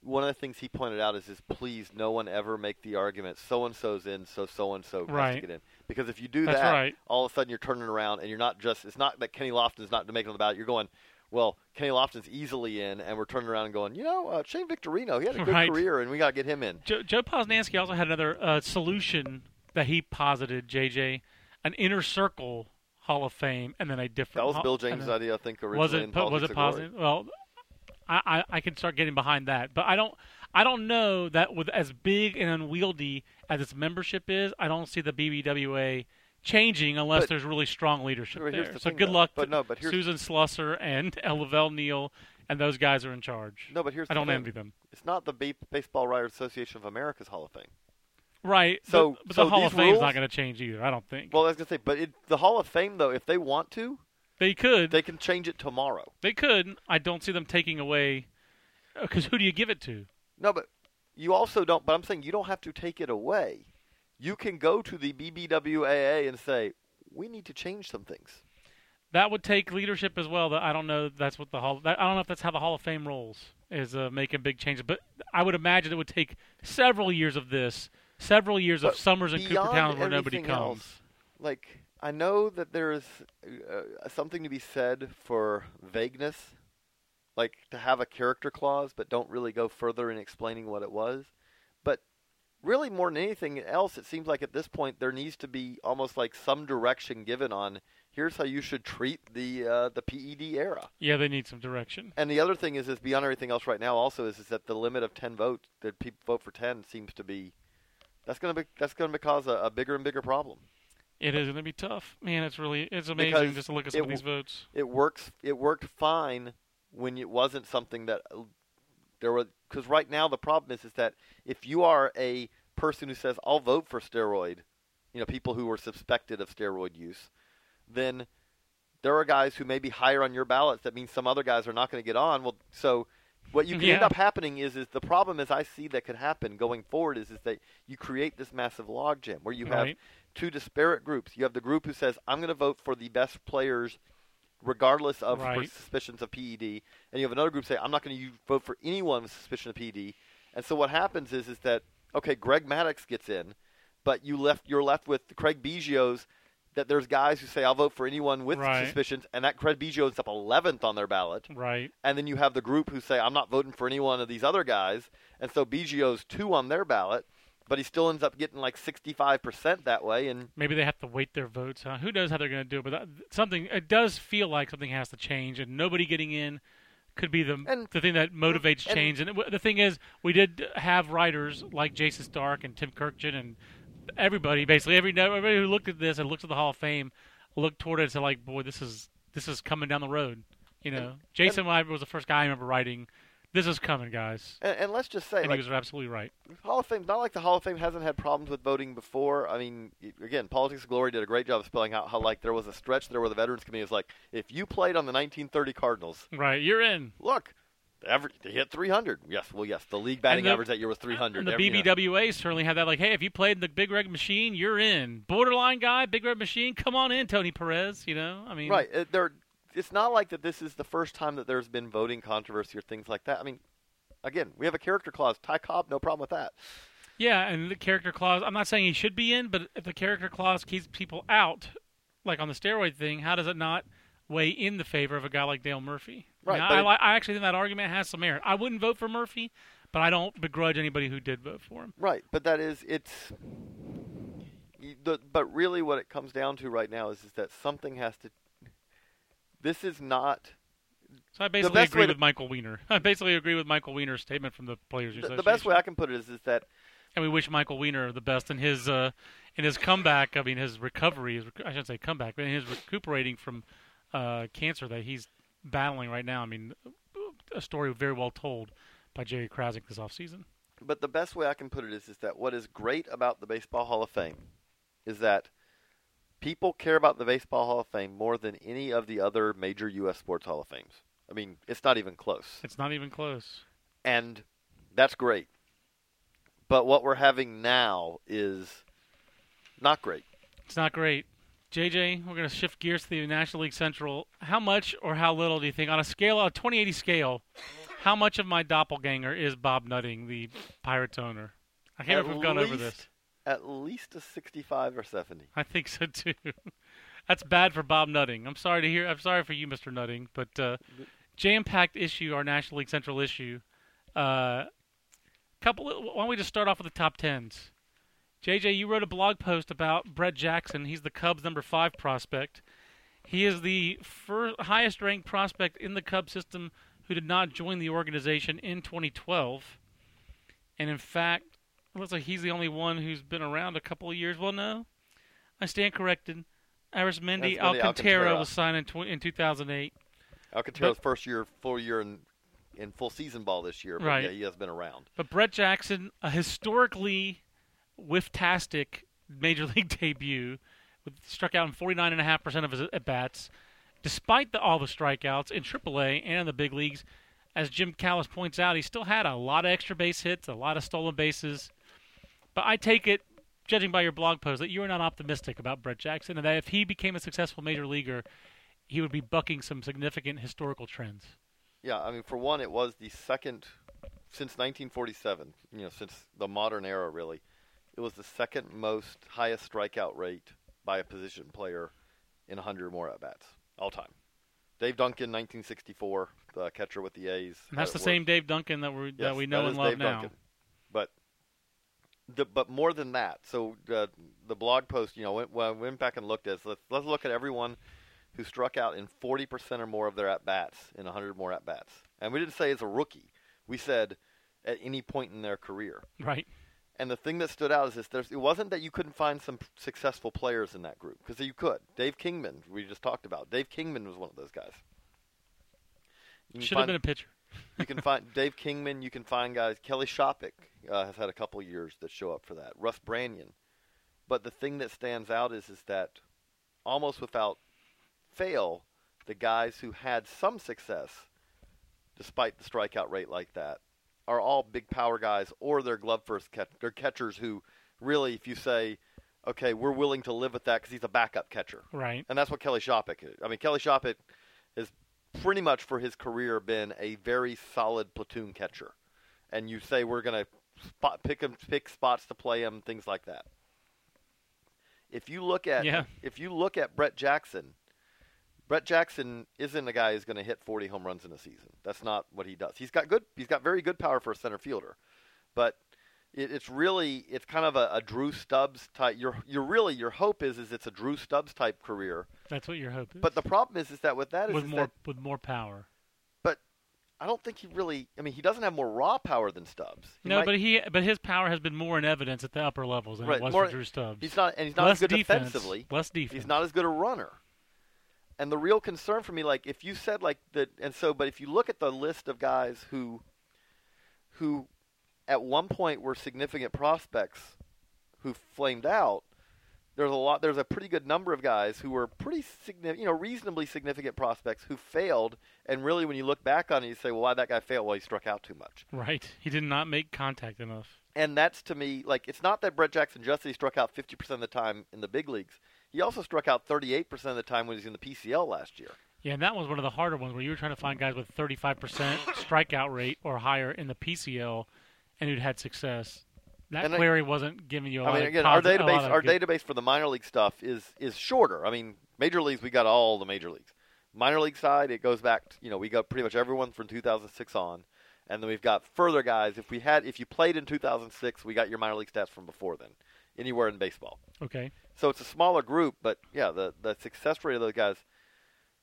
Speaker 4: one of the things he pointed out is, is please, no one ever make the argument so and so's in, so so and so has to get in. Because if you do
Speaker 3: That's
Speaker 4: that,
Speaker 3: right.
Speaker 4: all of a sudden you're turning around and you're not just. It's not that Kenny Lofton's not making make the ballot. You're going, well, Kenny Lofton's easily in, and we're turning around and going, you know, uh, Shane Victorino, he had a good
Speaker 3: Right.
Speaker 4: career, and we got to get him in.
Speaker 3: Joe, Joe Posnanski also had another uh, solution that he posited. JJ, an inner circle Hall of Fame, and then a different.
Speaker 4: That was Bill James'
Speaker 3: then-
Speaker 4: idea, I think, originally
Speaker 3: was it was it positive? Well, I, I I can start getting behind that, but I don't I don't know that with as big and unwieldy as its membership is, I don't see the BBWA changing unless
Speaker 4: But-
Speaker 3: there's really strong leadership there.
Speaker 4: the
Speaker 3: So
Speaker 4: thing,
Speaker 3: good
Speaker 4: though.
Speaker 3: luck
Speaker 4: But
Speaker 3: to
Speaker 4: no, but here's-
Speaker 3: Susan Slusser and La Velle Neal and those guys are in charge.
Speaker 4: No, but here's
Speaker 3: I don't
Speaker 4: thing.
Speaker 3: envy them.
Speaker 4: It's not the Ba- Baseball Writers Association of America's Hall of Fame.
Speaker 3: Right.
Speaker 4: So-
Speaker 3: but, but
Speaker 4: so
Speaker 3: the Hall of Fame's
Speaker 4: rules-
Speaker 3: not going to change either. I don't think.
Speaker 4: Well, I was gonna say, but it, the Hall of Fame though, if they want to,
Speaker 3: they could.
Speaker 4: they can change it tomorrow.
Speaker 3: They could. I don't see them taking away. Because who do you give it to?
Speaker 4: No, but you also don't. But I'm saying you don't have to take it away. You can go to the BBWAA and say we need to change some things.
Speaker 3: That would take leadership as well. That I don't know. That's what the hall. That, I don't know if that's how the Hall of Fame rolls. Is uh, making big changes. But I would imagine it would take several years of this, several years of summers in Cooperstown where nobody comes.
Speaker 4: else, like I know that there is uh, something to be said for vagueness, like to have a character clause, but don't really go further in explaining what it was. But really, more than anything else, it seems like at this point there needs to be almost like some direction given on here's how you should treat the uh, the PED era.
Speaker 3: Yeah, they need some direction.
Speaker 4: And the other thing is, is beyond everything else right now, also is, is that the limit of ten votes that people vote for ten seems to be that's going to be that's going to cause a, a bigger and bigger problem.
Speaker 3: It is going to be tough, man. It's really it's amazing
Speaker 4: Because
Speaker 3: just to look at some of these votes.
Speaker 4: It works. It worked fine when it wasn't something that uh, there was. Because right now the problem is is that if you are a person who says I'll vote for steroid, you know, people who are suspected of steroid use, then there are guys who may be higher on your ballots. That means some other guys are not going to get on. Well, so what you can end up happening is is the problem as I see that could happen going forward is is that you create this massive logjam where you have
Speaker 3: Right.
Speaker 4: two disparate groups. You have the group who says I'm going to vote for the best players regardless of
Speaker 3: Right.
Speaker 4: suspicions of PED, and you have another group say I'm not going to vote for anyone with suspicion of PED. And so what happens is is that okay, Greg Maddox gets in, but you left you're left with Craig Biggio's that there's guys who say I'll vote for anyone with
Speaker 3: Right.
Speaker 4: suspicions, and that Craig Biggio ends up 11th on their ballot.
Speaker 3: Right.
Speaker 4: And then you have the group who say I'm not voting for any one of these other guys, and so Biggio's two on their ballot, but he still ends up getting like 65% that way, and
Speaker 3: Maybe they have to wait their votes. Huh? Who knows how they're going to do it? But that, something it does feel like something has to change, and nobody getting in could be the
Speaker 4: And-
Speaker 3: the thing that motivates
Speaker 4: and-
Speaker 3: change. And it, the thing is, we did have writers like Jayson Stark and Tim Kurkjian and everybody, basically every everybody who looked at this and looked at the Hall of Fame, looked toward it and said, like, boy, this is this is coming down the road. You know, Jason Wyber was the first guy I remember writing. This is coming, guys.
Speaker 4: and, and let's just say
Speaker 3: And
Speaker 4: like,
Speaker 3: he was absolutely right.
Speaker 4: Hall of Fame, not like the Hall of Fame hasn't had problems with voting before. I mean, again, Politics of Glory did a great job of spelling out how, like, there was a stretch there where the Veterans Committee was like, if you played on the 1930 Cardinals,
Speaker 3: Right, you're in.
Speaker 4: look, average, they hit 300. Yes, well, yes, the league batting
Speaker 3: the-
Speaker 4: average that year was 300.
Speaker 3: And the
Speaker 4: Every-.
Speaker 3: BBWA certainly had that. Like, hey, if you played in the Big Red Machine, you're in. Borderline guy, Big Red Machine, come on in, Tony Perez. You know, I mean,
Speaker 4: Right. It, there, it's not like that this is the first time that there's been voting controversy or things like that. I mean, again, we have a character clause. Ty Cobb, no problem with that.
Speaker 3: Yeah, and the character clause. I'm not saying he should be in, but if the character clause keeps people out, like on the steroid thing, how does it not weigh in the favor of a guy like Dale Murphy?
Speaker 4: Right,
Speaker 3: I, I,
Speaker 4: it-
Speaker 3: I actually think that argument has some merit. I wouldn't vote for Murphy, but I don't begrudge anybody who did vote for him.
Speaker 4: Right, but that is it's. The, but really, what it comes down to right now is is that something has to. This is not
Speaker 3: So I basically agree
Speaker 4: to-
Speaker 3: with Michael Weiner. I basically agree with Michael Weiner's statement from the Players
Speaker 4: the,
Speaker 3: Association.
Speaker 4: the best way I can put it is is that
Speaker 3: and we wish Michael Weiner the best in his uh, in his comeback. I mean, his recovery. His, I shouldn't say comeback, but in his recuperating from uh, cancer that he's battling right now. I mean, a story very well told by Jerry Crasnick this offseason.
Speaker 4: but the best way I can put it is is that what is great about the Baseball Hall of Fame is that people care about the Baseball Hall of Fame more than any of the other major U.S. sports Hall of Fames. I mean, it's not even close.
Speaker 3: It's not even close.
Speaker 4: and that's great. But what we're having now is not great.
Speaker 3: It's not great. JJ, we're going to shift gears to the National League Central. How much or how little do you think, on a scale, a 2080 scale, how much of my doppelganger is Bob Nutting, the Pirates owner? I can't remember if we've gone over this.
Speaker 4: At least a 65 or 70.
Speaker 3: I think so too. That's bad for Bob Nutting. I'm sorry to hear. I'm sorry for you, Mr. Nutting, but uh, jam-packed issue, our National League Central issue. Uh, couple. Why don't we just start off with the top tens? JJ, you wrote a blog post about Brett Jackson. He's the Cubs' number five prospect. He is the fir- highest-ranked prospect in the Cubs system who did not join the organization in 2012, and in fact, it looks like he's the only one who's been around a couple of years. Well, no. I stand corrected.
Speaker 4: Arismendy
Speaker 3: Alcantara,
Speaker 4: Alcantara.
Speaker 3: was signed in, tw- in 2008.
Speaker 4: Alcantara's first year, full year in in full season ball this year. But
Speaker 3: Right.
Speaker 4: Yeah, he has been around.
Speaker 3: But Brett Jackson, a historically whiff-tastic major league debut, with, struck out in 49.5% of his at bats, despite the, all the strikeouts in AAA and in the big leagues. As Jim Callis points out, he still had a lot of extra base hits, a lot of stolen bases. But I take it, judging by your blog post, that you are not optimistic about Brett Jackson, and that if he became a successful major leaguer, he would be bucking some significant historical trends.
Speaker 4: Yeah, I mean, for one, it was the second since 1947. You know, since the modern era, really, it was the second most highest strikeout rate by a position player in 100 or more at bats all time. Dave Duncan, 1964, the catcher with the A's.
Speaker 3: And that's the same
Speaker 4: worse.
Speaker 3: Dave Duncan that we that
Speaker 4: Yes,
Speaker 3: we know
Speaker 4: that
Speaker 3: and love
Speaker 4: Dave
Speaker 3: now.
Speaker 4: Duncan. But the, but more than that, so uh, the blog post, you know, went, well, I went back and looked at. Let's let's look at everyone who struck out in 40% or more of their at bats in 100 more at bats, and we didn't say as a rookie. We said at any point in their career.
Speaker 3: Right.
Speaker 4: And the thing that stood out is this: there's, it wasn't that you couldn't find some successful players in that group because you could. Dave Kingman, we just talked about. Dave Kingman was one of those guys.
Speaker 3: Should have been a pitcher.
Speaker 4: you can find Dave Kingman. You can find guys. Kelly Shoppach uh, has had a couple years that show up for that. Russ Branyan. But the thing that stands out is is that almost without fail, the guys who had some success, despite the strikeout rate like that, are all big power guys or they're glove first catch- they're catchers who really, if you say, okay, we're willing to live with that because he's a backup catcher.
Speaker 3: Right.
Speaker 4: And that's what Kelly Shoppach is. I mean, Kelly Shoppach has pretty much for his career been a very solid platoon catcher. And you say we're going to spot pick him, pick spots to play him, things like that. If you look at
Speaker 3: Yeah.
Speaker 4: if you look at Brett Jackson, Brett Jackson isn't a guy who's going to hit 40 home runs in a season. That's not what he does. He's got good. He's got very good power for a center fielder, but it, it's really it's kind of a, a Drew Stubbs type. Your your really your hope is is it's a Drew Stubbs type career.
Speaker 3: That's what your hope is.
Speaker 4: But the problem is is that with that is,
Speaker 3: with
Speaker 4: is
Speaker 3: more
Speaker 4: that,
Speaker 3: with more power.
Speaker 4: but I don't think he really. I mean, he doesn't have more raw power than Stubbs. He
Speaker 3: no,
Speaker 4: might-
Speaker 3: but he but his power has been more in evidence at the upper levels than
Speaker 4: Right,
Speaker 3: it was
Speaker 4: more-
Speaker 3: for Drew Stubbs.
Speaker 4: He's not, and he's not
Speaker 3: less
Speaker 4: as good
Speaker 3: defense,
Speaker 4: defensively.
Speaker 3: Less defense.
Speaker 4: He's not as good a runner. And the real concern for me, like if you said like that, and so, but if you look at the list of guys who, who, at one point were significant prospects, who flamed out, there's a lot. There's a pretty good number of guys who were pretty significant, you know, reasonably significant prospects who failed. And really, when you look back on it, you say, well, why that guy fail? Well, he struck out too much.
Speaker 3: Right. He did not make contact enough.
Speaker 4: And that's to me like it's not that Brett Jackson just he struck out 50% of the time in the big leagues. He also struck out 38% of the time when he was in the PCL last year.
Speaker 3: Yeah, and that was one of the harder ones where you were trying to find guys with 35% strikeout rate or higher in the PCL and who'd had success. That
Speaker 4: And I-
Speaker 3: query wasn't giving you a
Speaker 4: I
Speaker 3: lot
Speaker 4: mean,
Speaker 3: of
Speaker 4: again, our
Speaker 3: a lot
Speaker 4: database
Speaker 3: of
Speaker 4: our
Speaker 3: good-
Speaker 4: database for the minor league stuff is is shorter. I mean, major leagues we got all the major leagues. Minor league side, it goes back. To, you know, we got pretty much everyone from 2006 on, and then we've got further guys. If we had, if you played in 2006, we got your minor league stats from before then, anywhere in baseball.
Speaker 3: Okay.
Speaker 4: So it's a smaller group, but yeah, the the success rate of those guys,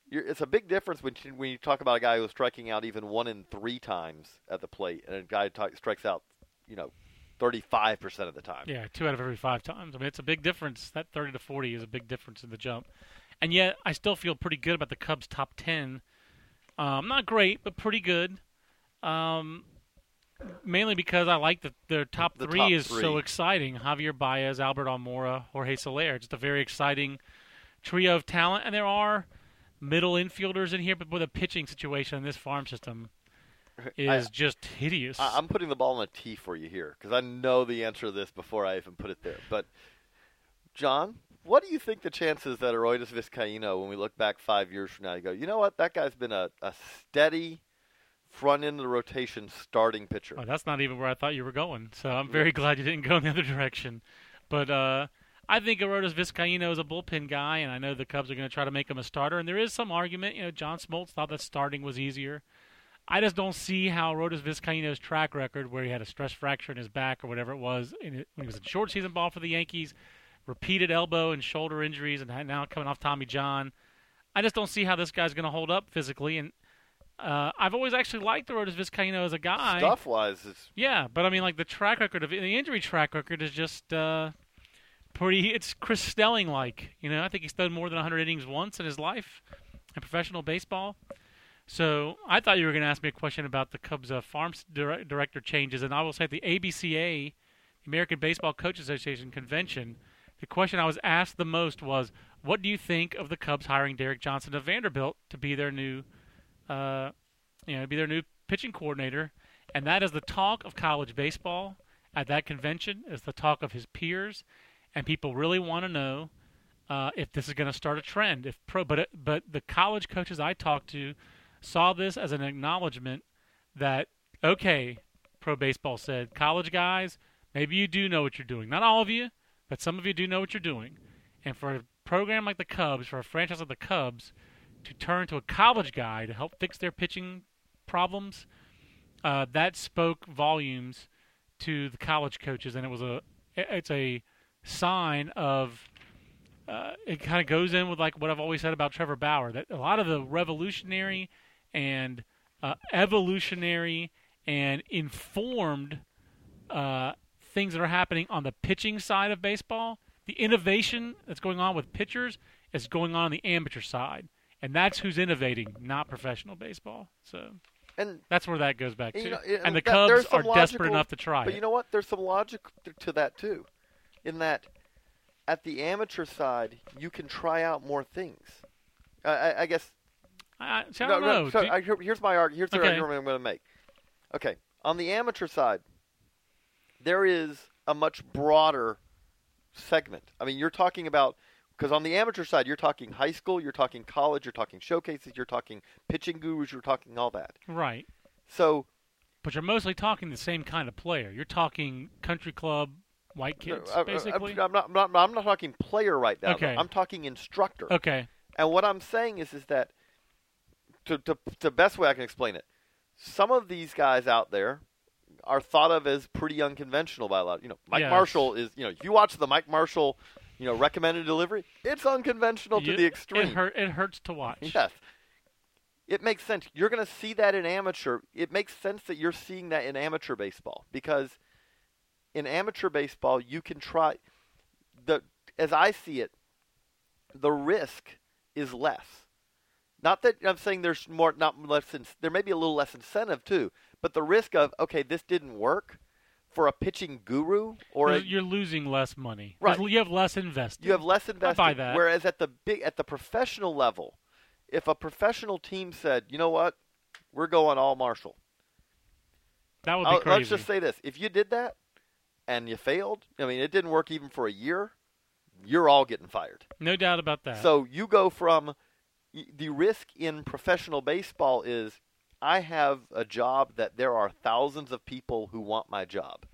Speaker 4: you're, it's a big difference when you, when you talk about a guy who's striking out even one in three times at the plate, and a guy talk, strikes out, you know, thirty five percent of the time.
Speaker 3: Yeah, two out of every five times. I mean, it's a big difference. That 30 to 40 is a big difference in the jump. And yet, I still feel pretty good about the Cubs' top 10. Um, not great, but pretty good. Um, mainly because I like that their top
Speaker 4: The
Speaker 3: three
Speaker 4: top
Speaker 3: is so exciting. Javier Baez, Albert Almora, Jorge Soler. Just a very exciting trio of talent. And there are middle infielders in here, but with a pitching situation in this farm system is just hideous.
Speaker 4: I, I'm putting the ball on a tee for you here because I know the answer to this before I even put it there. But John, what do you think the chances that Arodys Vizcaino, when we look back five years from now, you go, you know what, that guy's been a, a steady front end of the rotation starting pitcher.
Speaker 3: Oh, that's not even where I thought you were going. So I'm very glad you didn't go in the other direction. But uh, I think Arodys Vizcaino is a bullpen guy, and I know the Cubs are going to try to make him a starter. And there is some argument. You know, John Smoltz thought that starting was easier. I just don't see how Arodys Vizcaino's track record, where he had a stress fracture in his back or whatever it was when he was in short season ball for the Yankees, repeated elbow and shoulder injuries, and now coming off Tommy John. I just don't see how this guy's going to hold up physically. And uh, I've always actually liked Arodys Vizcaino as a guy.
Speaker 4: Stuff wise,
Speaker 3: Yeah, but I mean, like the track record of the injury track record is just uh, pretty. It's Chris Snelling like. You know, I think he's thrown more than 100 innings once in his life in professional baseball. So I thought you were going to ask me a question about the Cubs uh, farm dire- director changes, and I will say at the ABCA, the American Baseball Coaches Association convention, the question I was asked the most was, "What do you think of the Cubs hiring Derek Johnson of Vanderbilt to be their new, uh, you know, be their new pitching coordinator?" And that is the talk of college baseball at that convention. Is the talk of his peers, and people really want to know uh, if this is going to start a trend. If pro, but but the college coaches I talked to saw this as an acknowledgement that okay, pro baseball said, college guys, maybe you do know what you're doing. Not all of you, but some of you do know what you're doing. And for a program like the Cubs, for a franchise like the Cubs, to turn to a college guy to help fix their pitching problems, uh, that spoke volumes to the college coaches, and it was a it's a sign of uh, it kind of goes in with like what I've always said about Trevor Bauer that a lot of the revolutionary and uh, evolutionary and informed uh, things that are happening on the pitching side of baseball, the innovation that's going on with pitchers is going on on the amateur side, and that's who's innovating, not professional baseball. So
Speaker 4: And
Speaker 3: that's where that goes back
Speaker 4: And,
Speaker 3: to.
Speaker 4: you know, and
Speaker 3: and the
Speaker 4: that-
Speaker 3: Cubs are desperate enough to try
Speaker 4: But
Speaker 3: it.
Speaker 4: you know what? There's some logic to that too, in that at the amateur side you can try out more things. I, I, I guess.
Speaker 3: I, I don't
Speaker 4: no,
Speaker 3: know.
Speaker 4: so I, here's my argument. Here's the
Speaker 3: Okay.
Speaker 4: argument I'm going to make. Okay, on the amateur side, there is a much broader segment. I mean, you're talking about because on the amateur side, you're talking high school, you're talking college, you're talking showcases, you're talking pitching gurus, you're talking all that.
Speaker 3: right.
Speaker 4: So
Speaker 3: But you're mostly talking the same kind of player. You're talking country club white kids,
Speaker 4: I- I-
Speaker 3: basically.
Speaker 4: I'm not, I'm not, I'm not talking player right now.
Speaker 3: Okay.
Speaker 4: I'm talking instructor.
Speaker 3: okay.
Speaker 4: And what I'm saying is, is that to, to the best way I can explain it, some of these guys out there are thought of as pretty unconventional by a lot. You know, Mike
Speaker 3: Yes.
Speaker 4: Marshall is. You know, if you watch the Mike Marshall, you know, recommended delivery, it's unconventional to the extreme.
Speaker 3: It, hurt, it hurts to watch.
Speaker 4: Yes. It makes sense. You're going to see that in amateur. It makes sense that you're seeing that in amateur baseball because in amateur baseball you can try the as I see it the risk is less. Not that I'm saying there's more not less in, there may be a little less incentive too, but the risk of okay, this didn't work for a pitching guru or
Speaker 3: You're- you're losing less money.
Speaker 4: Right.
Speaker 3: You have less invested.
Speaker 4: you have less invested.
Speaker 3: I buy that.
Speaker 4: Whereas at the big at the professional level, if a professional team said, you know what, we're going all Marshall.
Speaker 3: that would be
Speaker 4: I'll-
Speaker 3: crazy.
Speaker 4: let's just say this: if you did that and you failed, I mean, it didn't work even for a year, you're all getting fired.
Speaker 3: no doubt about that.
Speaker 4: So you go from the risk in professional baseball is I have a job that there are thousands of people who want my job.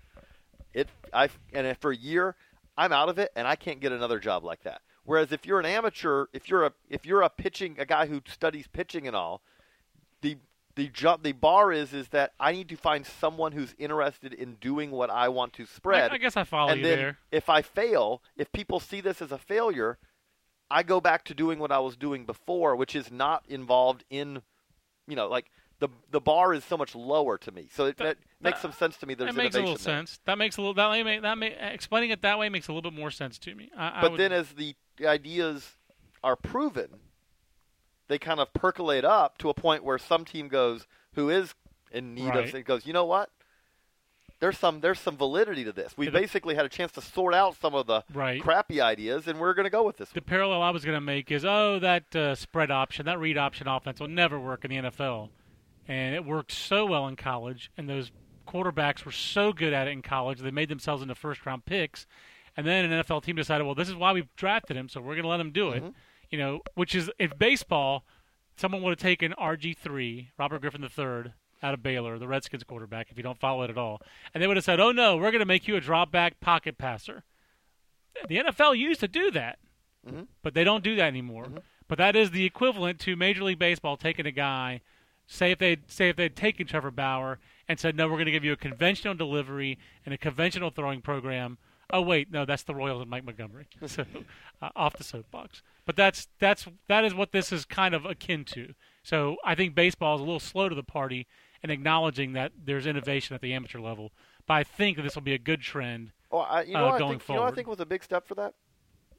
Speaker 4: It I and if for a year I'm out of it and I can't get another job like that. Whereas if you're an amateur, if you're a if you're a pitching a guy who studies pitching and all, the the job the bar is is that I need to find someone who's interested in doing what I want to spread.
Speaker 3: I, I guess I follow
Speaker 4: and
Speaker 3: you
Speaker 4: then
Speaker 3: there.
Speaker 4: if I fail, if people see this as a failure, I go back to doing what I was doing before, which is not involved in, you know, like the the bar is so much lower to me. So it,
Speaker 3: That-
Speaker 4: makes
Speaker 3: that-
Speaker 4: some sense to me. There's
Speaker 3: That makes a little
Speaker 4: there.
Speaker 3: sense. That makes a little that may that may explaining it that way makes a little bit more sense to me. I, I
Speaker 4: But
Speaker 3: would-
Speaker 4: then as the ideas are proven, they kind of percolate up to a point where some team goes who is in need
Speaker 3: Right.
Speaker 4: of it goes, you know what? There's some there's some validity to this. We
Speaker 3: the-
Speaker 4: basically had a chance to sort out some of the
Speaker 3: Right.
Speaker 4: crappy ideas, and we're going to go with this.
Speaker 3: the
Speaker 4: one.
Speaker 3: parallel I was going to make is oh that uh, spread option, that read option offense will never work in the NFL, and it worked so well in college, and those quarterbacks were so good at it in college they made themselves into first round picks, and then an NFL team decided well this is why we drafted him, so we're going to let him do
Speaker 4: Mm-hmm.
Speaker 3: it, you know, which is if baseball, someone would have taken RG three Robert Griffin III out of Baylor, the Redskins quarterback, if you don't follow it at all, and they would have said oh no we're going to make you a drop back pocket passer. The NFL used to do that but they don't do that anymore. But that is the equivalent to Major League Baseball taking a guy, say if they say if they'd taken Trevor Bauer and said, no, we're going to give you a conventional delivery and a conventional throwing program. Oh wait, no, that's the Royals and Mike Montgomery. so uh, off the soapbox. But that's that's that is what this is kind of akin to. So I think baseball is a little slow to the party in acknowledging that there's innovation at the amateur level. But I think that this will be a good trend
Speaker 4: Oh, I, you know,
Speaker 3: uh,
Speaker 4: what I
Speaker 3: going
Speaker 4: think, you know, what I think was a big step for that.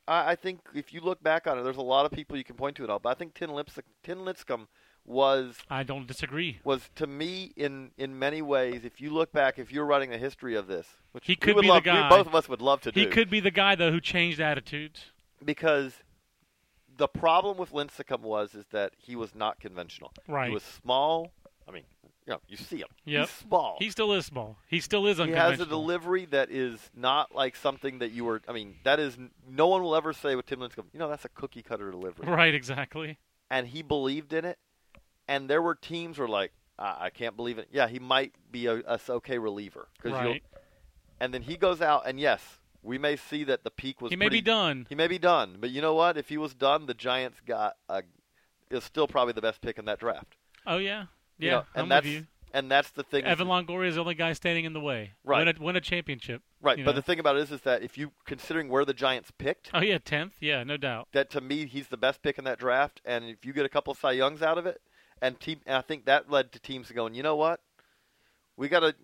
Speaker 4: I, I think if you look back on it, there's a lot of people you can point to it all, but I think Tim, Lips- Tim Lincecum was
Speaker 3: I don't disagree.
Speaker 4: was to me in in many ways. If you look back, if you're writing the history of this, which
Speaker 3: He
Speaker 4: we
Speaker 3: could be the
Speaker 4: love, we-
Speaker 3: guy.
Speaker 4: both of us would love to
Speaker 3: He
Speaker 4: do,
Speaker 3: could be the guy though who changed attitudes.
Speaker 4: because the problem with Lincecum was is that he was not conventional.
Speaker 3: Right.
Speaker 4: He was small. I mean, you know, you see him.
Speaker 3: Yep.
Speaker 4: He's small.
Speaker 3: He still is small. He still is
Speaker 4: he has a delivery that is not like something that you were. I mean, that is no one will ever say with Tim Lincecum. You know, that's a cookie cutter delivery.
Speaker 3: Right, exactly.
Speaker 4: And he believed in it. And there were teams were like, I, I can't believe it. Yeah, he might be a okay reliever. 'cause you'll-
Speaker 3: Right.
Speaker 4: And then he goes out, and yes, we may see that the peak was.
Speaker 3: He may be done.
Speaker 4: He may be done, but you know what? If he was done, the Giants got a. Is still probably the best pick in that draft.
Speaker 3: Oh yeah,
Speaker 4: You
Speaker 3: yeah.
Speaker 4: know, and
Speaker 3: I'm
Speaker 4: that's
Speaker 3: with you.
Speaker 4: and that's the thing.
Speaker 3: Evan Longoria is the only guy standing in the way.
Speaker 4: Right.
Speaker 3: Win a, win a championship.
Speaker 4: right, but
Speaker 3: know?
Speaker 4: the thing about it is, is that if you considering where the Giants picked,
Speaker 3: Oh yeah, tenth. Yeah, no doubt.
Speaker 4: that to me he's the best pick in that draft. And if you get a couple of Cy Youngs out of it, and team, and I think that led to teams going, you know what, we gotta,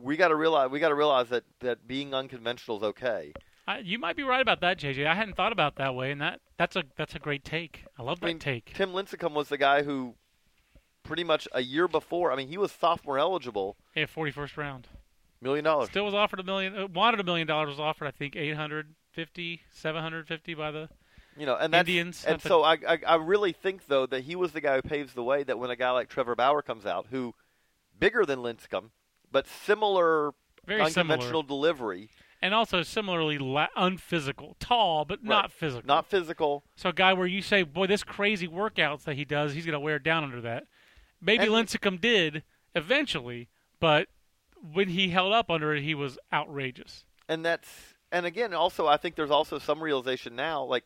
Speaker 4: we gotta realize, we gotta realize that that being unconventional is okay.
Speaker 3: I, you might be right about that, JJ. I hadn't thought about it that way, and that that's a that's a great take. I love that
Speaker 4: I mean,
Speaker 3: take.
Speaker 4: Tim Lincecum was the guy who, pretty much a year before, I mean, he was sophomore eligible,
Speaker 3: Yeah, forty first round.
Speaker 4: million dollars.
Speaker 3: Still was offered a million. Uh, wanted a million dollars. Was offered, I think, eight hundred fifty, seven hundred fifty by the.
Speaker 4: You know, and that's,
Speaker 3: Indians
Speaker 4: and so I, I, I really think though that he was the guy who paves the way. That when a guy like Trevor Bauer comes out, who bigger than Lincecum, but similar
Speaker 3: Very
Speaker 4: unconventional
Speaker 3: similar.
Speaker 4: delivery,
Speaker 3: And also similarly la- unphysical, tall but not physical.
Speaker 4: not physical.
Speaker 3: So a guy where you say, boy, this crazy workouts that he does, he's going to wear down under that. Maybe
Speaker 4: And-
Speaker 3: Lincecum did eventually, but when he held up under it, he was outrageous.
Speaker 4: and that's and again also I think there's also some realization now like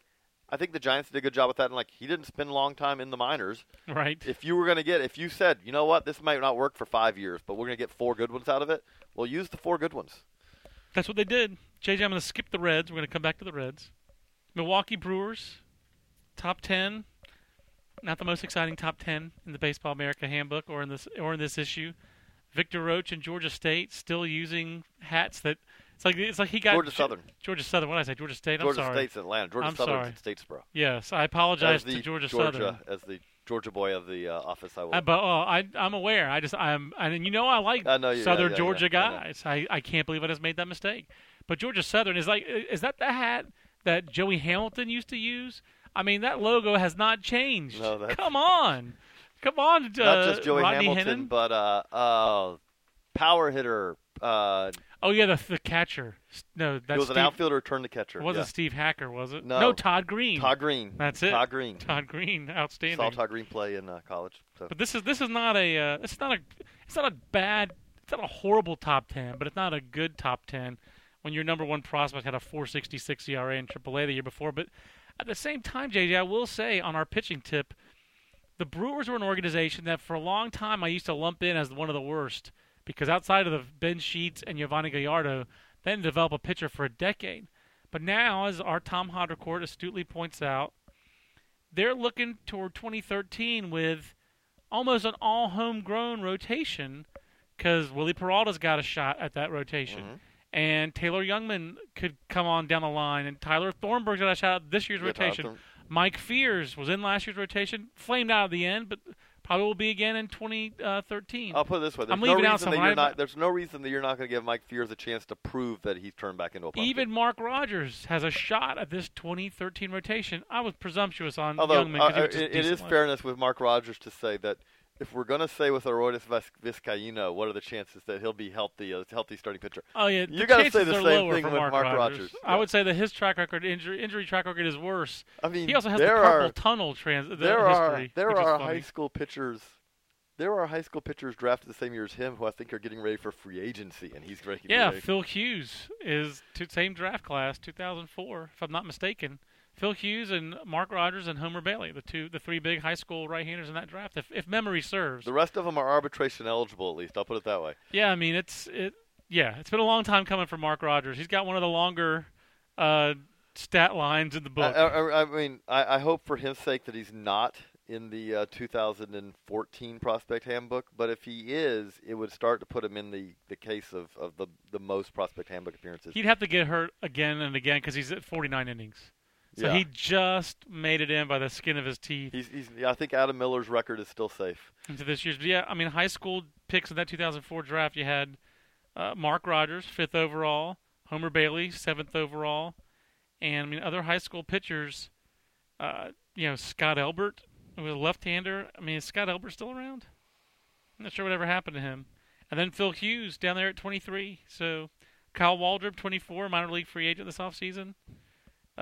Speaker 4: I think the Giants did a good job with that and like he didn't spend a long time in the minors.
Speaker 3: Right.
Speaker 4: If you were going to get if you said, "You know what? This might not work for 5 years, but we're going to get four good ones out of it." Well, use the four good ones.
Speaker 3: That's what they did. JJ, I'm going to skip the Reds. We're going to come back to the Reds. Milwaukee Brewers, top 10. Not the most exciting top 10 in the Baseball America handbook or in this or in this issue. Victor Roache and Georgia State still using hats that it's like it's like he got
Speaker 4: Georgia Southern.
Speaker 3: Georgia Southern. What did I say? Georgia State.
Speaker 4: Georgia
Speaker 3: I'm sorry.
Speaker 4: State's Atlanta. Georgia
Speaker 3: I'm
Speaker 4: Southern's
Speaker 3: sorry.
Speaker 4: in Statesboro.
Speaker 3: Yes, I apologize to Georgia,
Speaker 4: Georgia
Speaker 3: Southern.
Speaker 4: as the Georgia boy of the uh, office I will.
Speaker 3: I, but oh, I, I'm aware. I just I'm and you know I like
Speaker 4: I know you- yeah,
Speaker 3: Southern
Speaker 4: yeah,
Speaker 3: Georgia
Speaker 4: yeah,
Speaker 3: guys. I, I can't believe I just made that mistake. But Georgia Southern is like is that the hat that Joey Hamilton used to use? I mean that logo has not changed.
Speaker 4: No, that's-
Speaker 3: Come on, come on. Uh,
Speaker 4: Not just Joey
Speaker 3: Rodney
Speaker 4: Hamilton,
Speaker 3: Hennon.
Speaker 4: but uh, uh, power hitter. Uh,
Speaker 3: oh yeah, the the catcher. No, that's
Speaker 4: he was
Speaker 3: Steve,
Speaker 4: an outfielder turned to catcher.
Speaker 3: It wasn't
Speaker 4: yeah.
Speaker 3: Steve Hacker, was it?
Speaker 4: No.
Speaker 3: Todd Greene.
Speaker 4: Todd Greene.
Speaker 3: That's it.
Speaker 4: Todd Greene.
Speaker 3: Todd Greene, outstanding.
Speaker 4: Saw Todd Greene play in uh, college. So.
Speaker 3: But this is this is not a uh, it's not a it's not a bad it's not a horrible top ten, but it's not a good top ten when your number one prospect had a 4.66 ERA in AAA the year before. But at the same time, JJ, I will say on our pitching tip, the Brewers were an organization that for a long time I used to lump in as one of the worst because outside of the Ben Sheets and Yovani Gallardo, they didn't develop a pitcher for a decade. But now, as our Tom Haudricourt astutely points out, they're looking toward 2013 with almost an all homegrown rotation because Wily Peralta's got a shot at that rotation.
Speaker 4: Mm-hmm.
Speaker 3: And Taylor Jungmann could come on down the line, and Tyler Thornburg's got a shot at this year's rotation. Mike Fiers was in last year's rotation, flamed out at the end, but probably will be again in 2013.
Speaker 4: I'll put it this way: there's
Speaker 3: I'm
Speaker 4: no
Speaker 3: leaving
Speaker 4: reason
Speaker 3: out
Speaker 4: that
Speaker 3: someone.
Speaker 4: you're not. There's no reason that you're not going to give Mike Fiers a chance to prove that he's turned back into a pumpkin.
Speaker 3: Even Mark Rogers has a shot at this 2013 rotation. I was presumptuous on
Speaker 4: Although
Speaker 3: Jungmann
Speaker 4: uh, it, it is fairness with Mark Rogers to say that if we're going to say with Aroldis Vis- Vizcaíno, what are the chances that he'll be healthy, a healthy starting pitcher?
Speaker 3: Oh yeah,
Speaker 4: You gotta say the same thing with
Speaker 3: Mark,
Speaker 4: Mark
Speaker 3: Rogers.
Speaker 4: Rogers.
Speaker 3: I
Speaker 4: Yeah.
Speaker 3: would say that his track record, injury, injury track record, is worse.
Speaker 4: I mean,
Speaker 3: He also has the purple
Speaker 4: are
Speaker 3: tunnel trans. The
Speaker 4: there
Speaker 3: history,
Speaker 4: are there are high school pitchers. There are high school pitchers drafted the same year as him who I think are getting ready for free agency, and he's.
Speaker 3: Yeah,
Speaker 4: ready.
Speaker 3: Phil Hughes is to same draft class, 2004, if I'm not mistaken. Phil Hughes and Mark Rogers and Homer Bailey, the two, the three big high school right-handers in that draft, if, if memory serves.
Speaker 4: The rest of them are arbitration eligible, at least. I'll put it that way.
Speaker 3: Yeah, I mean it's it. Yeah, it's been a long time coming for Mark Rogers. He's got one of the longer uh, stat lines in the book.
Speaker 4: I, I, I mean, I, I hope for his sake that he's not in the uh, 2014 prospect handbook, but if he is, it would start to put him in the, the case of, of the the most prospect handbook appearances.
Speaker 3: He'd have to get hurt again and again because he's at 49 innings. So
Speaker 4: Yeah.
Speaker 3: he just made it in by the skin of his teeth
Speaker 4: He's, he's I think Adam Miller's record is still safe.
Speaker 3: into this year's. But yeah, I mean, high school picks in that 2004 draft, you had uh, Mark Rogers, fifth overall, Homer Bailey, seventh overall, and I mean, other high school pitchers. Uh, you know, Scott Elbert was a left-hander. I mean, is Scott Elbert still around? I'm not sure whatever happened to him. And then Phil Hughes down there at 23. So Kyle Waldrop, 24, minor league free agent this offseason.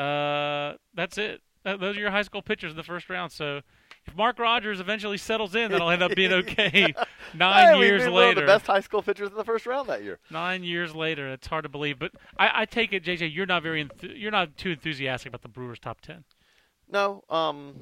Speaker 3: Uh, that's it. Those are your high school pitchers in the first round. So if Mark Rogers eventually settles in, that'll end up being okay. Nine
Speaker 4: Hey,
Speaker 3: years
Speaker 4: made one of
Speaker 3: later.
Speaker 4: the best high school pitchers in the first round that year.
Speaker 3: Nine years later, it's hard to believe. But I, I take it, JJ, you're not very enth- you're not too enthusiastic about the Brewers' top ten.
Speaker 4: No, um,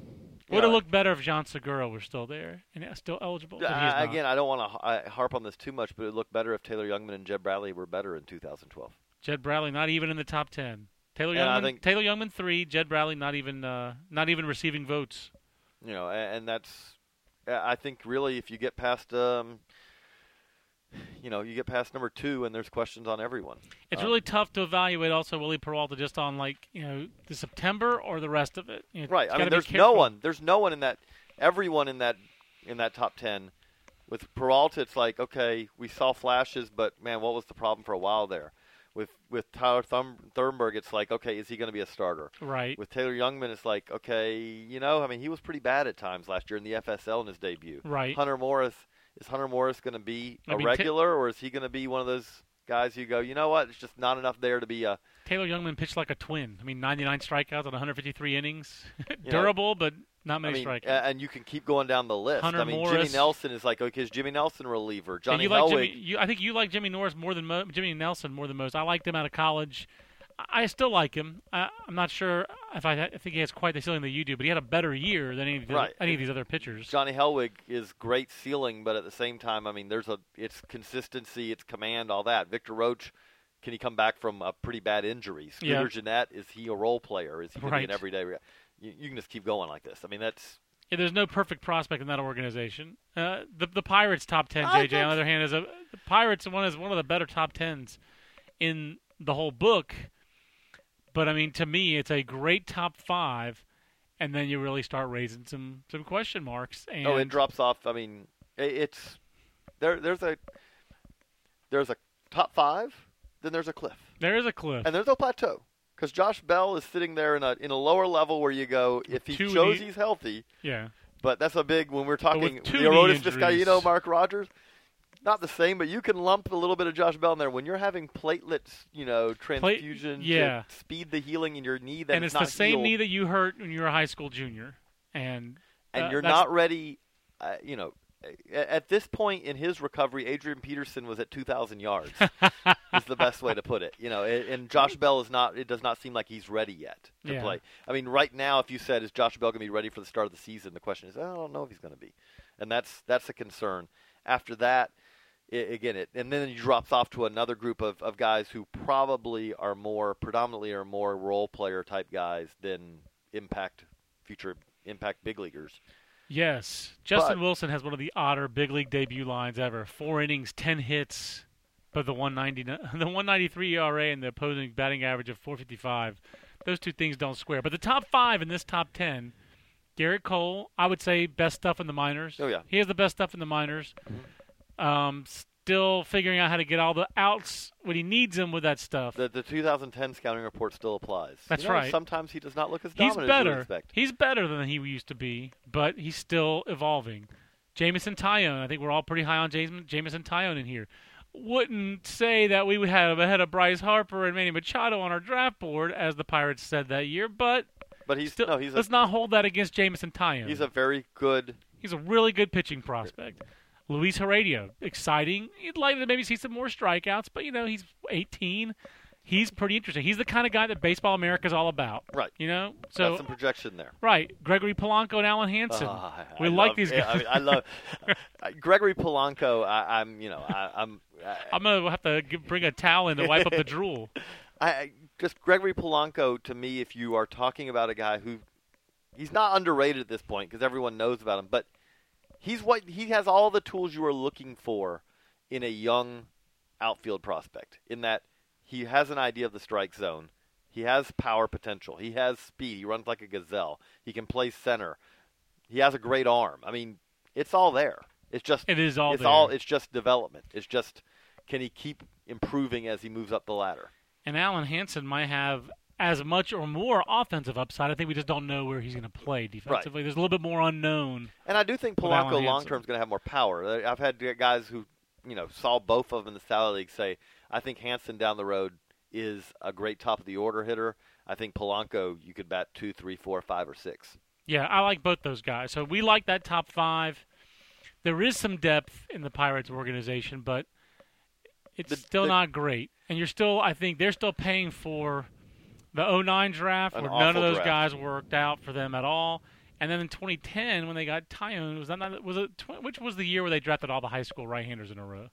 Speaker 3: Would
Speaker 4: yeah,
Speaker 3: it look better if Jean Segura were still there and still eligible? But he is not.
Speaker 4: again, I don't want to harp on this too much, but it would look better if Taylor Jungmann and Jed Bradley were better in 2012.
Speaker 3: Jed Bradley not even in the top ten. Taylor
Speaker 4: And
Speaker 3: Jungmann,
Speaker 4: think-
Speaker 3: Taylor Jungmann three. Jed Bradley not even uh, not even receiving votes.
Speaker 4: You know, and, and that's I think really if you get past um, you know, you get past number two, and there's questions on everyone.
Speaker 3: It's
Speaker 4: Um,
Speaker 3: really tough to evaluate also Wily Peralta just on like you know the September or the rest of it. You know,
Speaker 4: Right. I mean, there's no one. There's no one in that. Everyone in that in that top ten. With Peralta, it's like okay, we saw flashes, but man, what was the problem for a while there? With with Tyler Thum- Thunberg, it's like okay, is he going to be a starter?
Speaker 3: Right.
Speaker 4: With Taylor Jungmann, it's like okay, you know, I mean, he was pretty bad at times last year in the FSL in his debut.
Speaker 3: Right.
Speaker 4: Hunter Morris is Hunter Morris going to be
Speaker 3: I
Speaker 4: a
Speaker 3: mean, Ta-
Speaker 4: regular, or is he going to be one of those guys who go, you know what, it's just not enough there to be a
Speaker 3: Taylor Jungmann pitched like a twin. I mean, 99 strikeouts on 153 innings.
Speaker 4: know,
Speaker 3: Durable, but not
Speaker 4: I
Speaker 3: many
Speaker 4: mean,
Speaker 3: strikeouts.
Speaker 4: and you can keep going down the list.
Speaker 3: Hunter
Speaker 4: I mean,
Speaker 3: Morris.
Speaker 4: Jimmy Nelson is like, okay, is Jimmy Nelson a reliever?
Speaker 3: And
Speaker 4: Johnny
Speaker 3: you like. Jimmy, you, I think you like Jimmy Norris more than mo- Jimmy Nelson more than most. I liked him out of college. I, I still like him. I, I'm not sure if I, I think he has quite the ceiling that you do, but he had a better year than any of, the,
Speaker 4: Right.
Speaker 3: any of these other pitchers.
Speaker 4: Johnny Hellweg is great ceiling, but at the same time, I mean, there's a it's consistency, it's command, all that. Victor Roache, can he come back from a pretty bad injury? Scooter
Speaker 3: Yeah.
Speaker 4: Gennett, is he a role player? Is he going to be an everyday? Re- you, you can just keep going like this. I mean, that's
Speaker 3: Yeah, there's no perfect prospect in that organization. Uh, the the Pirates top ten, JJ. On the other hand, is a the Pirates one is one of the better top tens in the whole book. But I mean, to me, it's a great top five, and then you really start raising some some question marks. And
Speaker 4: oh, it drops off. I mean, it's there. There's a there's a top five, then there's a cliff.
Speaker 3: there is a cliff.
Speaker 4: and there's no plateau because Josh Bell is sitting there in a in a lower level where you go if he
Speaker 3: Two
Speaker 4: shows
Speaker 3: knee-
Speaker 4: he's healthy.
Speaker 3: yeah,
Speaker 4: But that's a big when we're talking the
Speaker 3: knee
Speaker 4: Arodys Vizcaíno, Mark Rogers. Not the same, but you can lump a little bit of Josh Bell in there when you're having platelets, you know, transfusion
Speaker 3: yeah.
Speaker 4: to speed the healing in your knee. That
Speaker 3: and it's the same
Speaker 4: healed,
Speaker 3: knee that you hurt when you were a high school junior, and
Speaker 4: and
Speaker 3: uh,
Speaker 4: you're not ready. Uh, you know, at this point in his recovery, Adrian Peterson was at 2,000 yards. is the best way to put it. You know, and Josh Bell is not. It does not seem like he's ready yet to
Speaker 3: Yeah.
Speaker 4: play. I mean, right now, if you said is Josh Bell going to be ready for the start of the season, the question is, I don't know if he's going to be, and that's that's a concern. After that, i again, it and then he drops off to another group of, of guys who probably are more predominantly are more role player type guys than impact future impact big leaguers.
Speaker 3: Yes, Justin
Speaker 4: But-
Speaker 3: Wilson has one of the odder big league debut lines ever. Four innings, ten hits, but the 190, the 193 ERA and the opposing batting average of 455. Those two things don't square. But the top five in this top ten, Gerrit Cole, I would say best stuff in the minors.
Speaker 4: Oh, yeah.
Speaker 3: he has the best stuff in the minors. Um, still figuring out how to get all the outs when he needs them with that stuff.
Speaker 4: The the 2010 scouting report still applies.
Speaker 3: That's
Speaker 4: You know,
Speaker 3: right.
Speaker 4: Sometimes he does not look as
Speaker 3: He's
Speaker 4: dominant as you
Speaker 3: better.
Speaker 4: expect.
Speaker 3: He's better than he used to be, but he's still evolving. Jameson Taillon, I think we're all pretty high on James, Jameson Taillon in here. Wouldn't say that we would have ahead of Bryce Harper and Manny Machado on our draft board, as the Pirates said that year. But
Speaker 4: But he's
Speaker 3: still,
Speaker 4: no, he's
Speaker 3: let's not hold that against Jameson Taillon.
Speaker 4: he's a very good.
Speaker 3: He's a really good pitching prospect. Luis Heredia, exciting. You'd like to maybe see some more strikeouts, but you know he's 18. He's pretty interesting. He's the kind of guy that Baseball America is all about.
Speaker 4: Right.
Speaker 3: You know.
Speaker 4: got
Speaker 3: So
Speaker 4: some projection there.
Speaker 3: right, Gregory Polanco and Alen
Speaker 4: Hanson. I-
Speaker 3: we
Speaker 4: I
Speaker 3: like
Speaker 4: love-
Speaker 3: these
Speaker 4: yeah,
Speaker 3: guys.
Speaker 4: I, mean, I love uh, Gregory Polanco. I, I'm, you know, I, I'm. I,
Speaker 3: I'm gonna have to g bring a towel in to wipe up the drool.
Speaker 4: I, I just Gregory Polanco to me. If you are talking about a guy who He's not underrated at this point because everyone knows about him, but he's what he has all the tools you are looking for in a young outfield prospect. In that he has an idea of the strike zone, he has power potential, he has speed, he runs like a gazelle, he can play center, he has a great arm. I mean, it's all there. It's just
Speaker 3: It is all
Speaker 4: it's
Speaker 3: there.
Speaker 4: all it's just development. It's just can he keep improving as he moves up the ladder?
Speaker 3: And Alen Hanson might have as much or more offensive upside. I think we just don't know where he's going to play defensively. There's a little bit more unknown.
Speaker 4: And I do think Polanco long term is going to have more power. Uh, I've had guys who, you know, saw both of them in the Sally League say, I think Hanson down the road is a great top of the order hitter. I think Polanco, you could bat two, three, four, five, or six.
Speaker 3: Yeah, I like both those guys. So we like that top five. There is some depth in the Pirates organization, but it's
Speaker 4: The-
Speaker 3: still
Speaker 4: the-
Speaker 3: not great. And you're still, I think, they're still paying for the 09 draft,
Speaker 4: An
Speaker 3: where none of those
Speaker 4: draft.
Speaker 3: guys worked out for them at all. And then in 2010, when they got Taillon, was that not, was it tw- which was the year where they drafted all the high school right-handers in a row?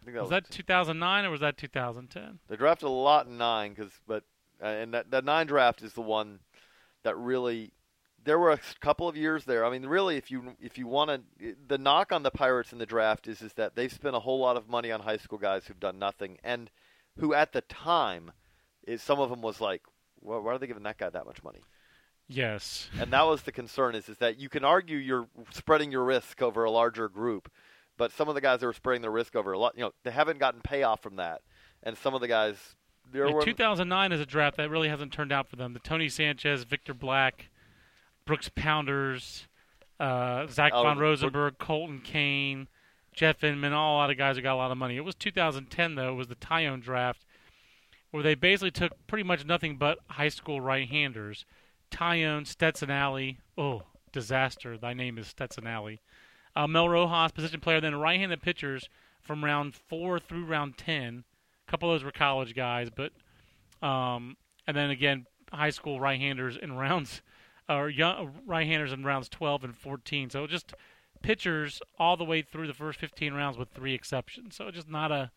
Speaker 4: I think that
Speaker 3: Was that 2009 or was that 2010?
Speaker 4: They drafted a lot in nine, cause, but uh, and that that nine draft is the one that really. There were a couple of years there. I mean, really, if you if you want to, the knock on the Pirates in the draft is is that they've spent a whole lot of money on high school guys who've done nothing, and who at the time, is some of them was like, well, why are they giving that guy that much money?
Speaker 3: Yes.
Speaker 4: and that was the concern is, is that you can argue you're spreading your risk over a larger group, but some of the guys that were spreading their risk over a lot, you know, they haven't gotten payoff from that, and some of the guys there were
Speaker 3: 2009 is a draft that really hasn't turned out for them. The Tony Sanchez, Victor Black, Brooks Pounders, uh, Zach
Speaker 4: Oh,
Speaker 3: von Rosenberg, Colton Cain, Jeff Inman, all a lot of guys who got a lot of money. It was 2010 though. It was the Taillon draft where they basically took pretty much nothing but high school right-handers. Taillon, Stetson Allie. Oh, disaster! Thy name is Stetson Allie. Uh, Mel Rojas, position player. Then right-handed pitchers from round four through round ten. A couple of those were college guys, but um, and then again, high school right-handers in rounds, or young right-handers in rounds 12 and 14. So just pitchers all the way through the first 15 rounds with three exceptions. So just not a.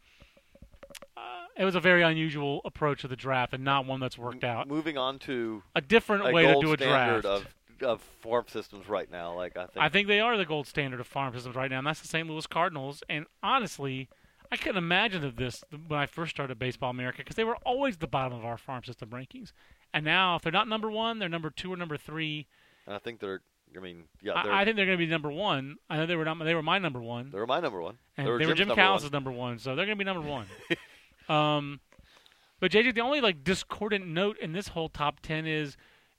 Speaker 3: It was a very unusual approach to the draft, and not one that's worked out.
Speaker 4: moving on to
Speaker 3: A different
Speaker 4: a
Speaker 3: way to do a draft.
Speaker 4: of of farm systems right now. Like I think,
Speaker 3: I think they are the gold standard of farm systems right now, and that's the St. Louis Cardinals. And honestly, I couldn't imagine of this when I first started Baseball America because they were always the bottom of our farm system rankings. And now, if they're not number one, they're number two or number three.
Speaker 4: and I think they're. I mean, yeah,
Speaker 3: I, I think they're going to be number one. I know they were not. They were my number one,
Speaker 4: they were my number one.
Speaker 3: and
Speaker 4: they were, Jim's
Speaker 3: Jim
Speaker 4: number
Speaker 3: Callis' number one, so they're going to be number one. um, but JJ, the only like discordant note in this whole top ten is.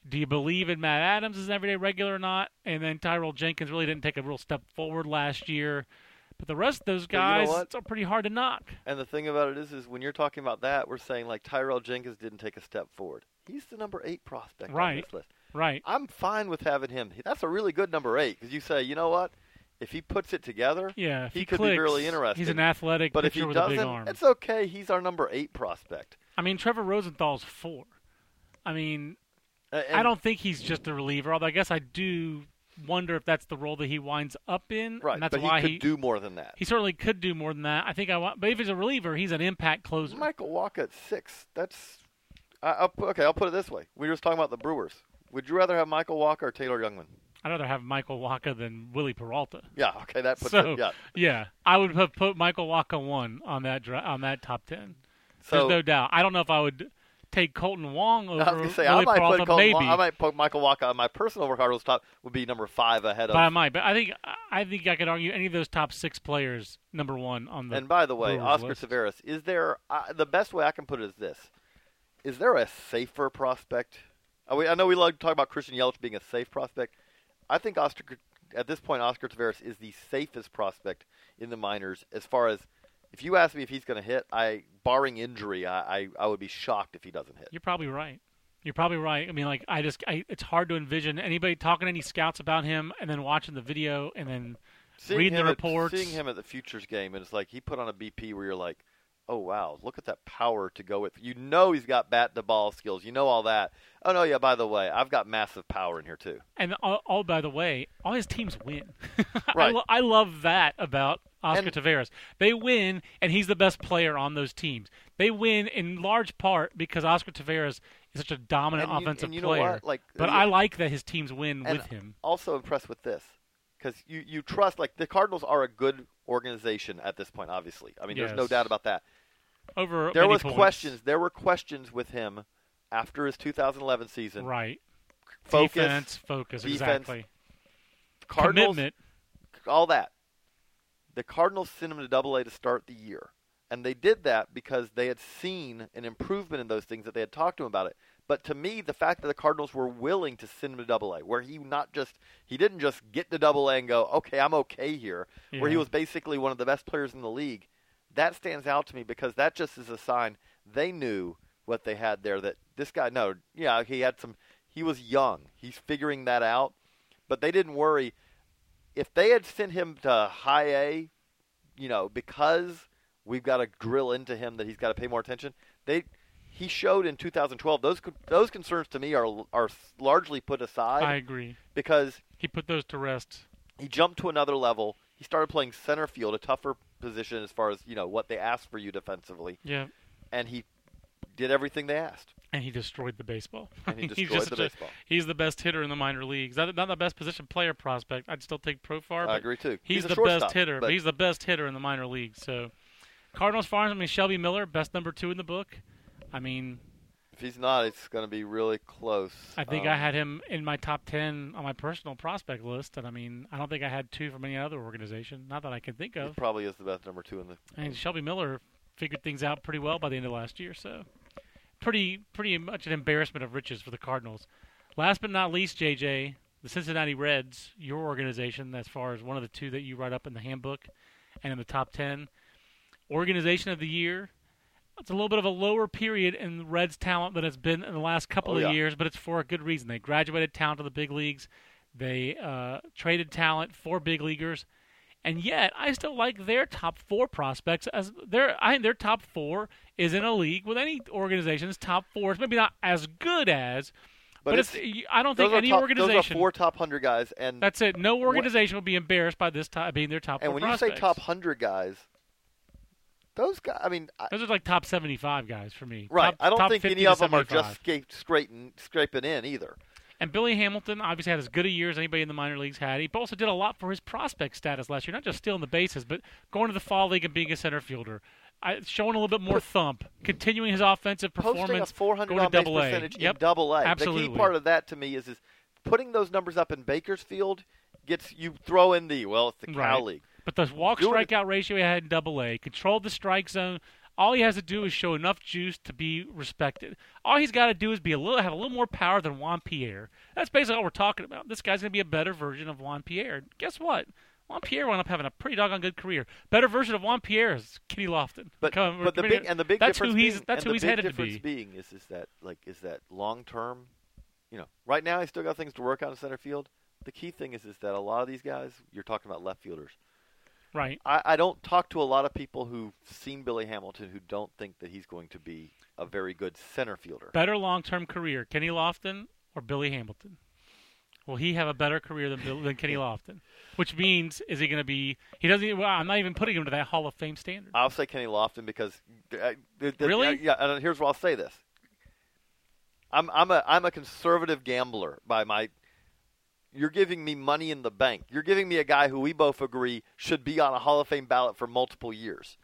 Speaker 3: Do you believe in Matt Adams as an everyday regular or not? And then Tyrell Jenkins really didn't take a real step forward last year. But the rest of those
Speaker 4: But you know
Speaker 3: guys are pretty hard to knock.
Speaker 4: And the thing about it is, is when you're talking about that, we're saying like Tyrell Jenkins didn't take a step forward. He's the number eight prospect on this list.
Speaker 3: Right.
Speaker 4: I'm fine with having him. That's a really good number eight because you say, you know what, if he puts it together,
Speaker 3: Yeah.
Speaker 4: He,
Speaker 3: he,
Speaker 4: could
Speaker 3: clicks,
Speaker 4: be really interesting.
Speaker 3: He's an athletic
Speaker 4: but if he
Speaker 3: with a big
Speaker 4: doesn't,
Speaker 3: arm.
Speaker 4: it's okay. He's our number eight prospect.
Speaker 3: I mean, Trevor Rosenthal's four. I mean,
Speaker 4: A-
Speaker 3: I don't think he's just a reliever. Although I guess I do wonder if that's the role that he winds up in.
Speaker 4: right,
Speaker 3: And that's
Speaker 4: but he
Speaker 3: why
Speaker 4: could
Speaker 3: he
Speaker 4: do more than that.
Speaker 3: he certainly could do more than that. I think I want, but if he's a reliever, he's an impact closer.
Speaker 4: Michael Wacha at six. That's I, I'll, okay. I'll put it this way: we were just talking about the Brewers. Would you rather have Michael Wacha or Taylor Jungmann?
Speaker 3: I'd rather have Michael Wacha than Wily Peralta.
Speaker 4: Yeah, okay, that puts
Speaker 3: So
Speaker 4: it. Yeah,
Speaker 3: yeah, I would have put Michael Wacha one on that dra- on that top ten.
Speaker 4: so
Speaker 3: There's no doubt. I don't know if I would take Kolten Wong over
Speaker 4: I was say
Speaker 3: Wily
Speaker 4: I might
Speaker 3: Peralta,
Speaker 4: put Colton. Wa- I might put Michael Wacha on my personal Cardinals top would be number five ahead of.
Speaker 3: I might. But I think I think I could argue any of those top six players number one on the.
Speaker 4: and by the way, Oscar
Speaker 3: list.
Speaker 4: Severus, is there uh, the best way I can put it is this: Is there a safer prospect? We, I know we love to talk about Christian Yelich being a safe prospect. I think Oscar at this point Oscar Taveras is the safest prospect in the minors as far as if you ask me if he's going to hit, I barring injury, I, I I would be shocked if he doesn't hit.
Speaker 3: You're probably right. You're probably right. I mean, like I just, I, it's hard to envision anybody talking to any scouts about him and then watching the video and then
Speaker 4: Seeing
Speaker 3: reading the
Speaker 4: at-
Speaker 3: reports.
Speaker 4: seeing him at the futures game, and it's like he put on a BP where you're like, oh wow, look at that power to go with. You know he's got bat to ball skills. You know all that. Oh no, yeah. By the way, I've got massive power in here too.
Speaker 3: And all, all by the way, all his teams win. I,
Speaker 4: Right.
Speaker 3: lo- I love that about Oscar
Speaker 4: And-
Speaker 3: Taveras. They win, and he's the best player on those teams. They win in large part because Oscar Taveras is such a dominant
Speaker 4: you-
Speaker 3: offensive
Speaker 4: and you know
Speaker 3: player.
Speaker 4: what? Like,
Speaker 3: but
Speaker 4: you-
Speaker 3: I like that his teams win
Speaker 4: and
Speaker 3: with him.
Speaker 4: Also impressed with this because you you trust like the Cardinals are a good organization at this point. Obviously, I mean, there's no doubt about that.
Speaker 3: Over
Speaker 4: There was
Speaker 3: points.
Speaker 4: questions. There were questions with him after his 2011 season.
Speaker 3: Right.
Speaker 4: Focus,
Speaker 3: Defense, focus,
Speaker 4: defense,
Speaker 3: exactly.
Speaker 4: Cardinals,
Speaker 3: Commitment.
Speaker 4: all that. The Cardinals sent him to Double A to start the year, and they did that because they had seen an improvement in those things that they had talked to him about it. But to me, the fact that the Cardinals were willing to send him to Double A, where he not just he didn't just get to Double A and go, okay, I'm okay here, where he was basically one of the best players in the league. That stands out to me because that just is a sign they knew what they had there. That this guy, no, yeah, he had some. He was young. He's figuring that out, but they didn't worry. If they had sent him to High A, you know, because we've got to drill into him that he's got to pay more attention. They he showed in 2012 those those concerns to me are are largely put aside
Speaker 3: I agree.
Speaker 4: because
Speaker 3: He put those to rest.
Speaker 4: he jumped to another level. He started playing center field, a tougher position as far as you know what they asked for you defensively,
Speaker 3: Yeah.
Speaker 4: and he did everything they asked.
Speaker 3: And he destroyed the baseball.
Speaker 4: And he
Speaker 3: He's
Speaker 4: destroyed
Speaker 3: just
Speaker 4: the
Speaker 3: such a-
Speaker 4: baseball.
Speaker 3: he's the best hitter in the minor leagues. Not, not the best position player prospect. I'd still take Profar.
Speaker 4: I
Speaker 3: but
Speaker 4: agree too.
Speaker 3: He's,
Speaker 4: a
Speaker 3: the best hitter.
Speaker 4: but
Speaker 3: he's the best hitter in the minor leagues. So, Cardinals Farms. I mean, Shelby Miller, best number two in the book. I mean,
Speaker 4: if he's not, it's going to be really close.
Speaker 3: I think
Speaker 4: Um,
Speaker 3: I had him in my top ten on my personal prospect list, and I mean, I don't think I had two from any other organization. Not that I can think
Speaker 4: He
Speaker 3: of.
Speaker 4: probably is the best number two in the.
Speaker 3: I mean, Shelby Miller figured things out pretty well by the end of last year, so pretty pretty much an embarrassment of riches for the Cardinals. Last but not least, JJ, the Cincinnati Reds, your organization, as far as one of the two that you write up in the handbook and in the top ten, organization of the year. It's a little bit of a lower period in the Reds' talent than it's been in the last couple
Speaker 4: Oh,
Speaker 3: of
Speaker 4: yeah.
Speaker 3: years, but it's for a good reason. They graduated talent to the big leagues. They uh, traded talent for big leaguers and yet I still like their top four prospects as their I think their top four is in a league with any organization's top four. It's maybe not as good as, but, it's, I don't think any
Speaker 4: top,
Speaker 3: organization.
Speaker 4: Those are four top hundred guys, and
Speaker 3: that's it. No organization will be embarrassed by this top being their top
Speaker 4: and when you say top hundred guys, those guys. I mean, I,
Speaker 3: those are like top seventy-five guys for me.
Speaker 4: right?
Speaker 3: Top-
Speaker 4: I don't think
Speaker 3: 50
Speaker 4: any of them are just scape, scraping scraping in either.
Speaker 3: And Billy Hamilton obviously had as good a year as anybody in the minor leagues had. He also did a lot for his prospect status last year, not just stealing the bases, but going to the fall league and being a center fielder, I, showing a little bit more thump, continuing his offensive
Speaker 4: Posting a
Speaker 3: performance,
Speaker 4: 400
Speaker 3: going to
Speaker 4: on base
Speaker 3: double A.
Speaker 4: percentage
Speaker 3: Yep.
Speaker 4: in double A.
Speaker 3: Absolutely.
Speaker 4: The key part of that to me is is putting those numbers up in Bakersfield gets you throw in the well, it's the Cal
Speaker 3: Right.
Speaker 4: League.
Speaker 3: But the walk strikeout ratio he had in Double A, controlled the strike zone. All he has to do is show enough juice to be respected. All he's got to do is be a little, have a little more power than Juan Pierre. That's basically all we're talking about. This guy's going to be a better version of Juan Pierre. Guess what? Juan Pierre wound up having a pretty doggone good career. Better version of Juan Pierre is Kenny Lofton.
Speaker 4: But
Speaker 3: Come-
Speaker 4: but the big and the big
Speaker 3: that's
Speaker 4: difference
Speaker 3: who he's
Speaker 4: being,
Speaker 3: that's who
Speaker 4: the
Speaker 3: he's headed to be.
Speaker 4: being is is that like is that long term, you know, right now he's still got things to work on in center field. The key thing is is that a lot of these guys you're talking about left fielders.
Speaker 3: Right.
Speaker 4: I, I don't talk to a lot of people who've seen Billy Hamilton who don't think that he's going to be a very good center fielder.
Speaker 3: Better long-term career, Kenny Lofton or Billy Hamilton? Will he have a better career than Bill, than Kenny Lofton? Which means, is he going to be? He doesn't. Well, I'm not even putting him to that Hall of Fame standard.
Speaker 4: I'll say Kenny Lofton because uh, the,
Speaker 3: Really?
Speaker 4: uh, yeah. And here's where I'll say this. I'm I'm a I'm a conservative gambler by my. You're giving me money in the bank. You're giving me a guy who we both agree should be on a Hall of Fame ballot for multiple years.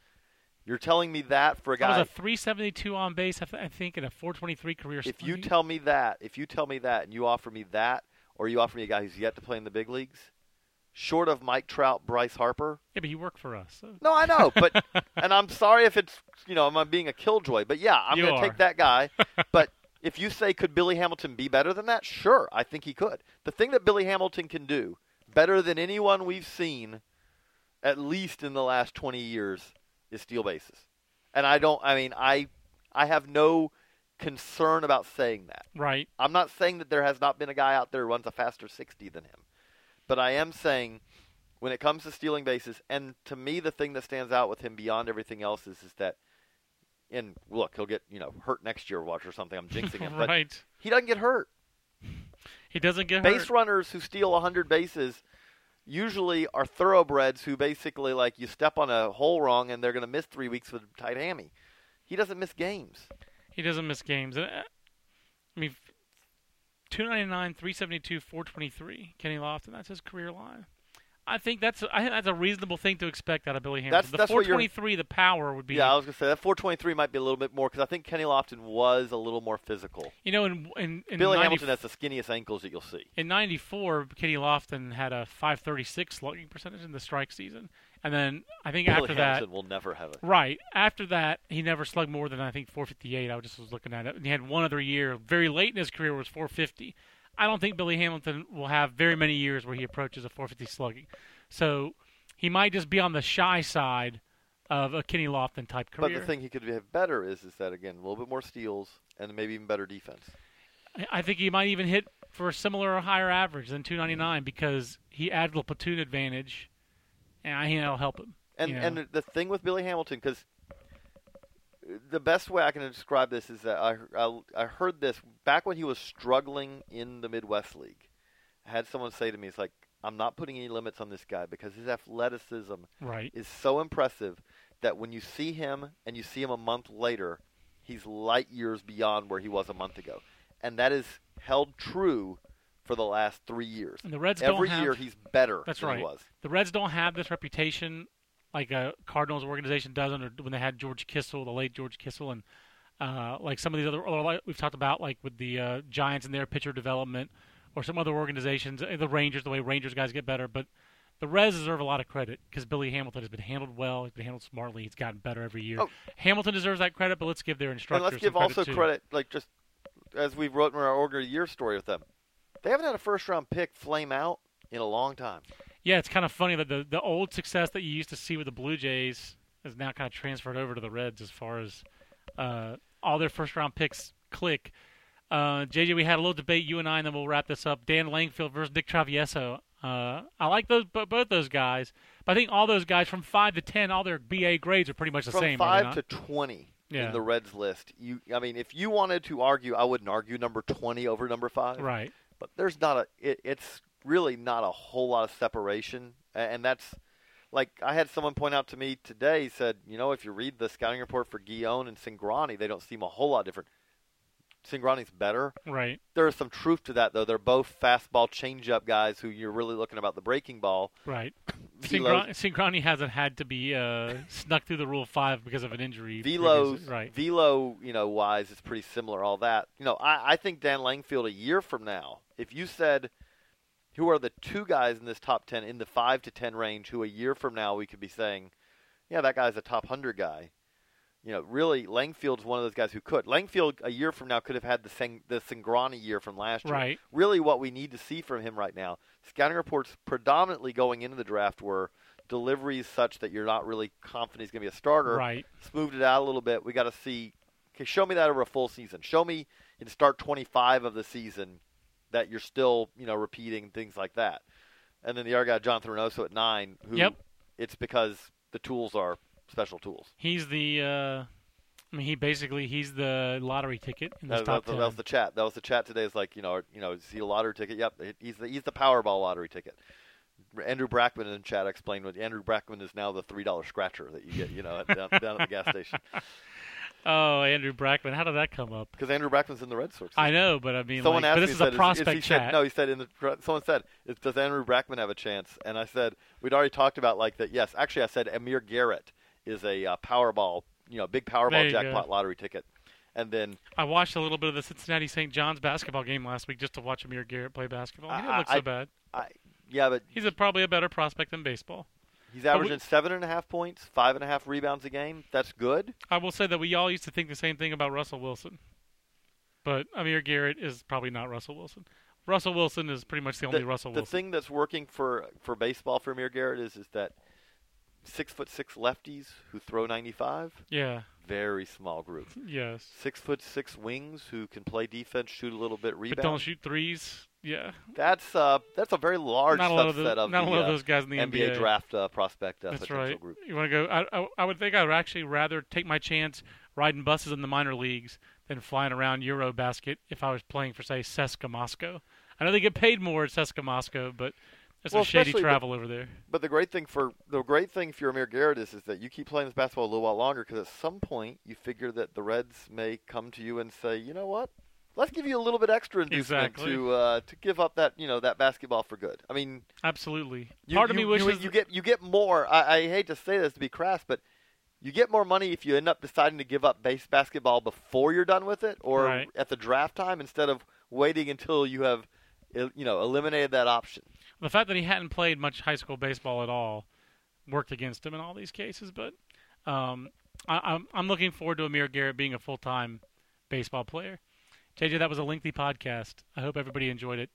Speaker 4: You're telling me that for a
Speaker 3: That
Speaker 4: guy.
Speaker 3: was a 372 on base, I think, and a 423 career.
Speaker 4: if you tell me that, if you tell me that, and you offer me that, or you offer me a guy who's yet to play in the big leagues, short of Mike Trout, Bryce Harper,
Speaker 3: yeah, but you work for us. So.
Speaker 4: No, I know, but and I'm sorry if it's you know I'm being a killjoy, but yeah, I'm going to take that guy. but if you say could Billy Hamilton be better than that, sure, I think he could. The thing that Billy Hamilton can do better than anyone we've seen, at least in the last 20 years, is steal bases. And I don't. I mean, I I have no concern about saying that.
Speaker 3: Right.
Speaker 4: I'm not saying that there has not been a guy out there who runs a faster 60 than him. But I am saying when it comes to stealing bases, and to me, the thing that stands out with him beyond everything else is, is that, and look, he'll get you know hurt next year, watch or something. I'm jinxing him, but
Speaker 3: right.
Speaker 4: he doesn't get hurt.
Speaker 3: He doesn't get
Speaker 4: Base
Speaker 3: hurt.
Speaker 4: runners who steal 100 bases usually are thoroughbreds who basically like you step on a hole wrong and they're going to miss three weeks with a tight hammy. He doesn't miss games.
Speaker 3: He doesn't miss games. Uh, I mean, 299, 372, 423. Kenny Lofton. That's his career line. I think that's I think that's a reasonable thing to expect out of Billy Hamilton.
Speaker 4: That's-
Speaker 3: the
Speaker 4: that's
Speaker 3: 423, the power would be.
Speaker 4: Yeah, I was gonna say that 423 might be a little bit more because I think Kenny Lofton was a little more physical.
Speaker 3: you know, in in, in
Speaker 4: Billy
Speaker 3: 90
Speaker 4: Hamilton has the skinniest ankles that you'll see.
Speaker 3: in '94, Kenny Lofton had a 536 slugging percentage in the strike season, and then I think
Speaker 4: Billy
Speaker 3: after that,
Speaker 4: Hamilton will never have it.
Speaker 3: Right. After that, he never slugged more than I think 458. I just was looking at it. And he had one other year, very late in his career, was 450. I don't think Billy Hamilton will have very many years where he approaches a 450 slugging. So he might just be on the shy side of a Kenny Lofton type career.
Speaker 4: But the thing he could have better is is that again a little bit more steals and maybe even better defense.
Speaker 3: I- think he might even hit for a similar or higher average than 299 because he added a platoon advantage, and I think that'll help him.
Speaker 4: And
Speaker 3: you know?
Speaker 4: and the- the thing with Billy Hamilton, because the best way I can describe this is that I, I I heard this back when he was struggling in the Midwest League. I had someone say to me, "It's like I'm not putting any limits on this guy because his athleticism
Speaker 3: right.
Speaker 4: is so impressive that when you see him and you see him a month later, he's light years beyond where he was a month ago, and that is held true for the last three years.
Speaker 3: And the Reds
Speaker 4: Every
Speaker 3: don't have,
Speaker 4: year he's better
Speaker 3: That's
Speaker 4: than
Speaker 3: right.
Speaker 4: he was.
Speaker 3: The Reds don't have this reputation like a Cardinals organization doesn't, or when they had George Kissell, the late George Kissell, and uh, like some of these other or like we've talked about, like with the uh, Giants and their pitcher development, or some other organizations, uh, the Rangers, the way Rangers guys get better. But the Reds deserve a lot of credit because Billy Hamilton has been handled well. He's been handled smartly. He's gotten better every year.
Speaker 4: Oh.
Speaker 3: Hamilton deserves that credit, but let's give their
Speaker 4: And
Speaker 3: instructors
Speaker 4: let's give
Speaker 3: some
Speaker 4: also
Speaker 3: too.
Speaker 4: credit, like just as we wrote in our Order Year story with them, they haven't had a first round pick flame out in a long time.
Speaker 3: Yeah, it's kind of funny that the the old success that you used to see with the Blue Jays is now kind of transferred over to the Reds as far as uh, all their first round picks click. Uh, JJ, we had a little debate, you and I, and then we'll wrap this up. Dan Langfield versus Nick Travieso. Uh, I like those bo- both those guys, but I think all those guys from five to ten, all their BA grades are pretty much the
Speaker 4: From
Speaker 3: same. they
Speaker 4: five to twenty
Speaker 3: Yeah.
Speaker 4: in the Reds list, you I mean, if you wanted to argue, I wouldn't argue number twenty over number five.
Speaker 3: right.
Speaker 4: But there's not a. It, it's really not a whole lot of separation, and that's like I had someone point out to me today. Said, you know, if you read the scouting report for Guillon and Cingrani, they don't seem a whole lot different. Cingrani's better.
Speaker 3: Right.
Speaker 4: There is some truth to that, though. They're both fastball changeup guys who you're really looking about the breaking ball.
Speaker 3: Right. Cingrani, Cingrani hasn't had to be uh, snuck through the Rule Five because of an injury.
Speaker 4: Velo's
Speaker 3: right.
Speaker 4: Velo, you know, wise is pretty similar. All that, you know, I, I think Dan Langfield a year from now, if you said, who are the two guys in this top ten in the five to ten range, who a year from now we could be saying, yeah, that guy's a top hundred guy. You know, really, Langfield's one of those guys who could. Langfield a year from now could have had the Sing, the Cingrani year from last year.
Speaker 3: Right.
Speaker 4: Really, what we need to see from him right now. Scouting reports predominantly going into the draft were deliveries such that you're not really confident he's going to be a starter
Speaker 3: Right.
Speaker 4: smoothed it out a little bit. We got to see. Okay, show me that over a full season. Show me in start 25 of the season that you're still, you know, repeating things like that. And then the other guy, Jonathan Reynoso at nine, who
Speaker 3: Yep.
Speaker 4: it's because the tools are special tools.
Speaker 3: He's the. Uh, I mean, he basically he's the lottery ticket in this
Speaker 4: That,
Speaker 3: top
Speaker 4: that- that was the chat. That was the chat today. Is like, you know, you know, is he a lottery ticket? Yep, he's the he's the Powerball lottery ticket. Andrew Brackman in chat explained what Andrew Brackman is now the three dollar scratcher that you get, you know, at, down, down at the gas station.
Speaker 3: oh, Andrew Brackman. How did that come up?
Speaker 4: Because Andrew Brackman's in the Red Sox.
Speaker 3: I know, but I mean,
Speaker 4: Someone
Speaker 3: like,
Speaker 4: asked
Speaker 3: but
Speaker 4: me,
Speaker 3: this is
Speaker 4: said,
Speaker 3: a prospect
Speaker 4: he
Speaker 3: chat.
Speaker 4: Said, no, he said in the someone said, "Does Andrew Brackman have a chance?" And I said, "We'd already talked about like that." Yes, actually, I said Amir Garrett is a uh, Powerball, you know, big Powerball jackpot
Speaker 3: go.
Speaker 4: lottery ticket. And then
Speaker 3: I watched a little bit of the Cincinnati St. John's basketball game last week just to watch Amir Garrett play basketball. He didn't
Speaker 4: I-
Speaker 3: look so
Speaker 4: I-
Speaker 3: bad.
Speaker 4: I, yeah, but
Speaker 3: He's a, probably a better prospect than baseball.
Speaker 4: He's
Speaker 3: But we-
Speaker 4: averaging seven and a half points, five and a half rebounds a game. That's good.
Speaker 3: I will say that we all used to think the same thing about Russell Wilson, but Amir Garrett is probably not Russell Wilson. Russell Wilson is pretty much the only
Speaker 4: the,
Speaker 3: Russell
Speaker 4: the
Speaker 3: Wilson.
Speaker 4: thing that's working for for baseball for Amir Garrett is is that six foot six lefties who throw ninety five,
Speaker 3: yeah.
Speaker 4: Very small group.
Speaker 3: Yes.
Speaker 4: Six foot six wings who can play defense, shoot a little bit, rebound.
Speaker 3: But don't shoot threes. Yeah.
Speaker 4: That's uh, that's a very large
Speaker 3: not lot of,
Speaker 4: subset of
Speaker 3: not
Speaker 4: the
Speaker 3: a lot of
Speaker 4: uh,
Speaker 3: those guys in the
Speaker 4: NBA, draft uh, prospect uh,
Speaker 3: That's
Speaker 4: potential
Speaker 3: right.
Speaker 4: group.
Speaker 3: You want to go? I, I, I would think I would actually rather take my chance riding buses in the minor leagues than flying around Eurobasket if I was playing for say CSKA Moscow. I know they get paid more at CSKA Moscow, but there's
Speaker 4: Well,
Speaker 3: some shady travel over there.
Speaker 4: But the great thing for the great thing for Amir Garrett is is that you keep playing this basketball a little while longer because at some point you figure that the Reds may come to you and say, you know what, let's give you a little bit extra inducement
Speaker 3: Exactly.
Speaker 4: to uh, to give up that you know that basketball for good. I mean,
Speaker 3: Absolutely.
Speaker 4: you,
Speaker 3: Part of me
Speaker 4: you-
Speaker 3: wishes
Speaker 4: you, get you get more. I, I hate to say this to be crass, but you get more money if you end up deciding to give up base basketball before you're done with it, or
Speaker 3: Right.
Speaker 4: at the draft time instead of waiting until you have you know eliminated that option.
Speaker 3: The fact that he hadn't played much high school baseball at all worked against him in all these cases. But um, I, I'm I'm looking forward to Amir Garrett being a full time baseball player. JJ, that was a lengthy podcast. I hope everybody enjoyed it.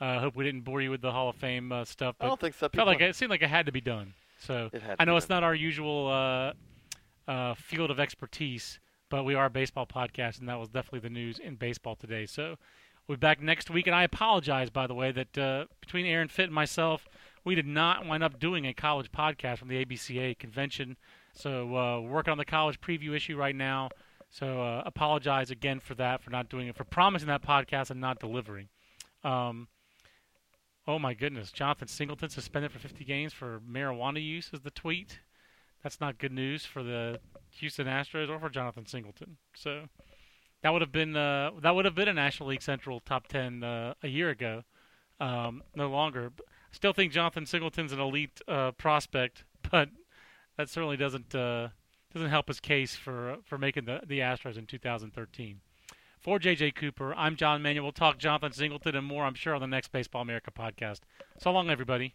Speaker 3: Uh, I hope we didn't bore you with the Hall of Fame uh, stuff.
Speaker 4: I don't think so.
Speaker 3: felt like it seemed like it had to be done. So
Speaker 4: It had to
Speaker 3: I know it's
Speaker 4: done.
Speaker 3: not our usual uh, uh, field of expertise, but we are a baseball podcast, and that was definitely the news in baseball today. So we'll be back next week, and I apologize, by the way, that uh, between Aaron Fitt and myself, we did not wind up doing a college podcast from the ABCA convention. So uh, we're working on the college preview issue right now. So uh, apologize again for that, for not doing it, for promising that podcast and not delivering. Um, oh my goodness, Jonathan Singleton suspended for 50 games for marijuana use is the tweet. That's not good news for the Houston Astros or for Jonathan Singleton. So that would have been uh, that would have been a National League Central top 10 uh, a year ago. Um, no longer. But Still think Jonathan Singleton's an elite uh, prospect, but that certainly doesn't uh, doesn't help his case for for making the the Astros in 2013. For JJ Cooper, I'm John Manuel. We'll talk Jonathan Singleton and more, I'm sure, on the next Baseball America podcast. So long, everybody.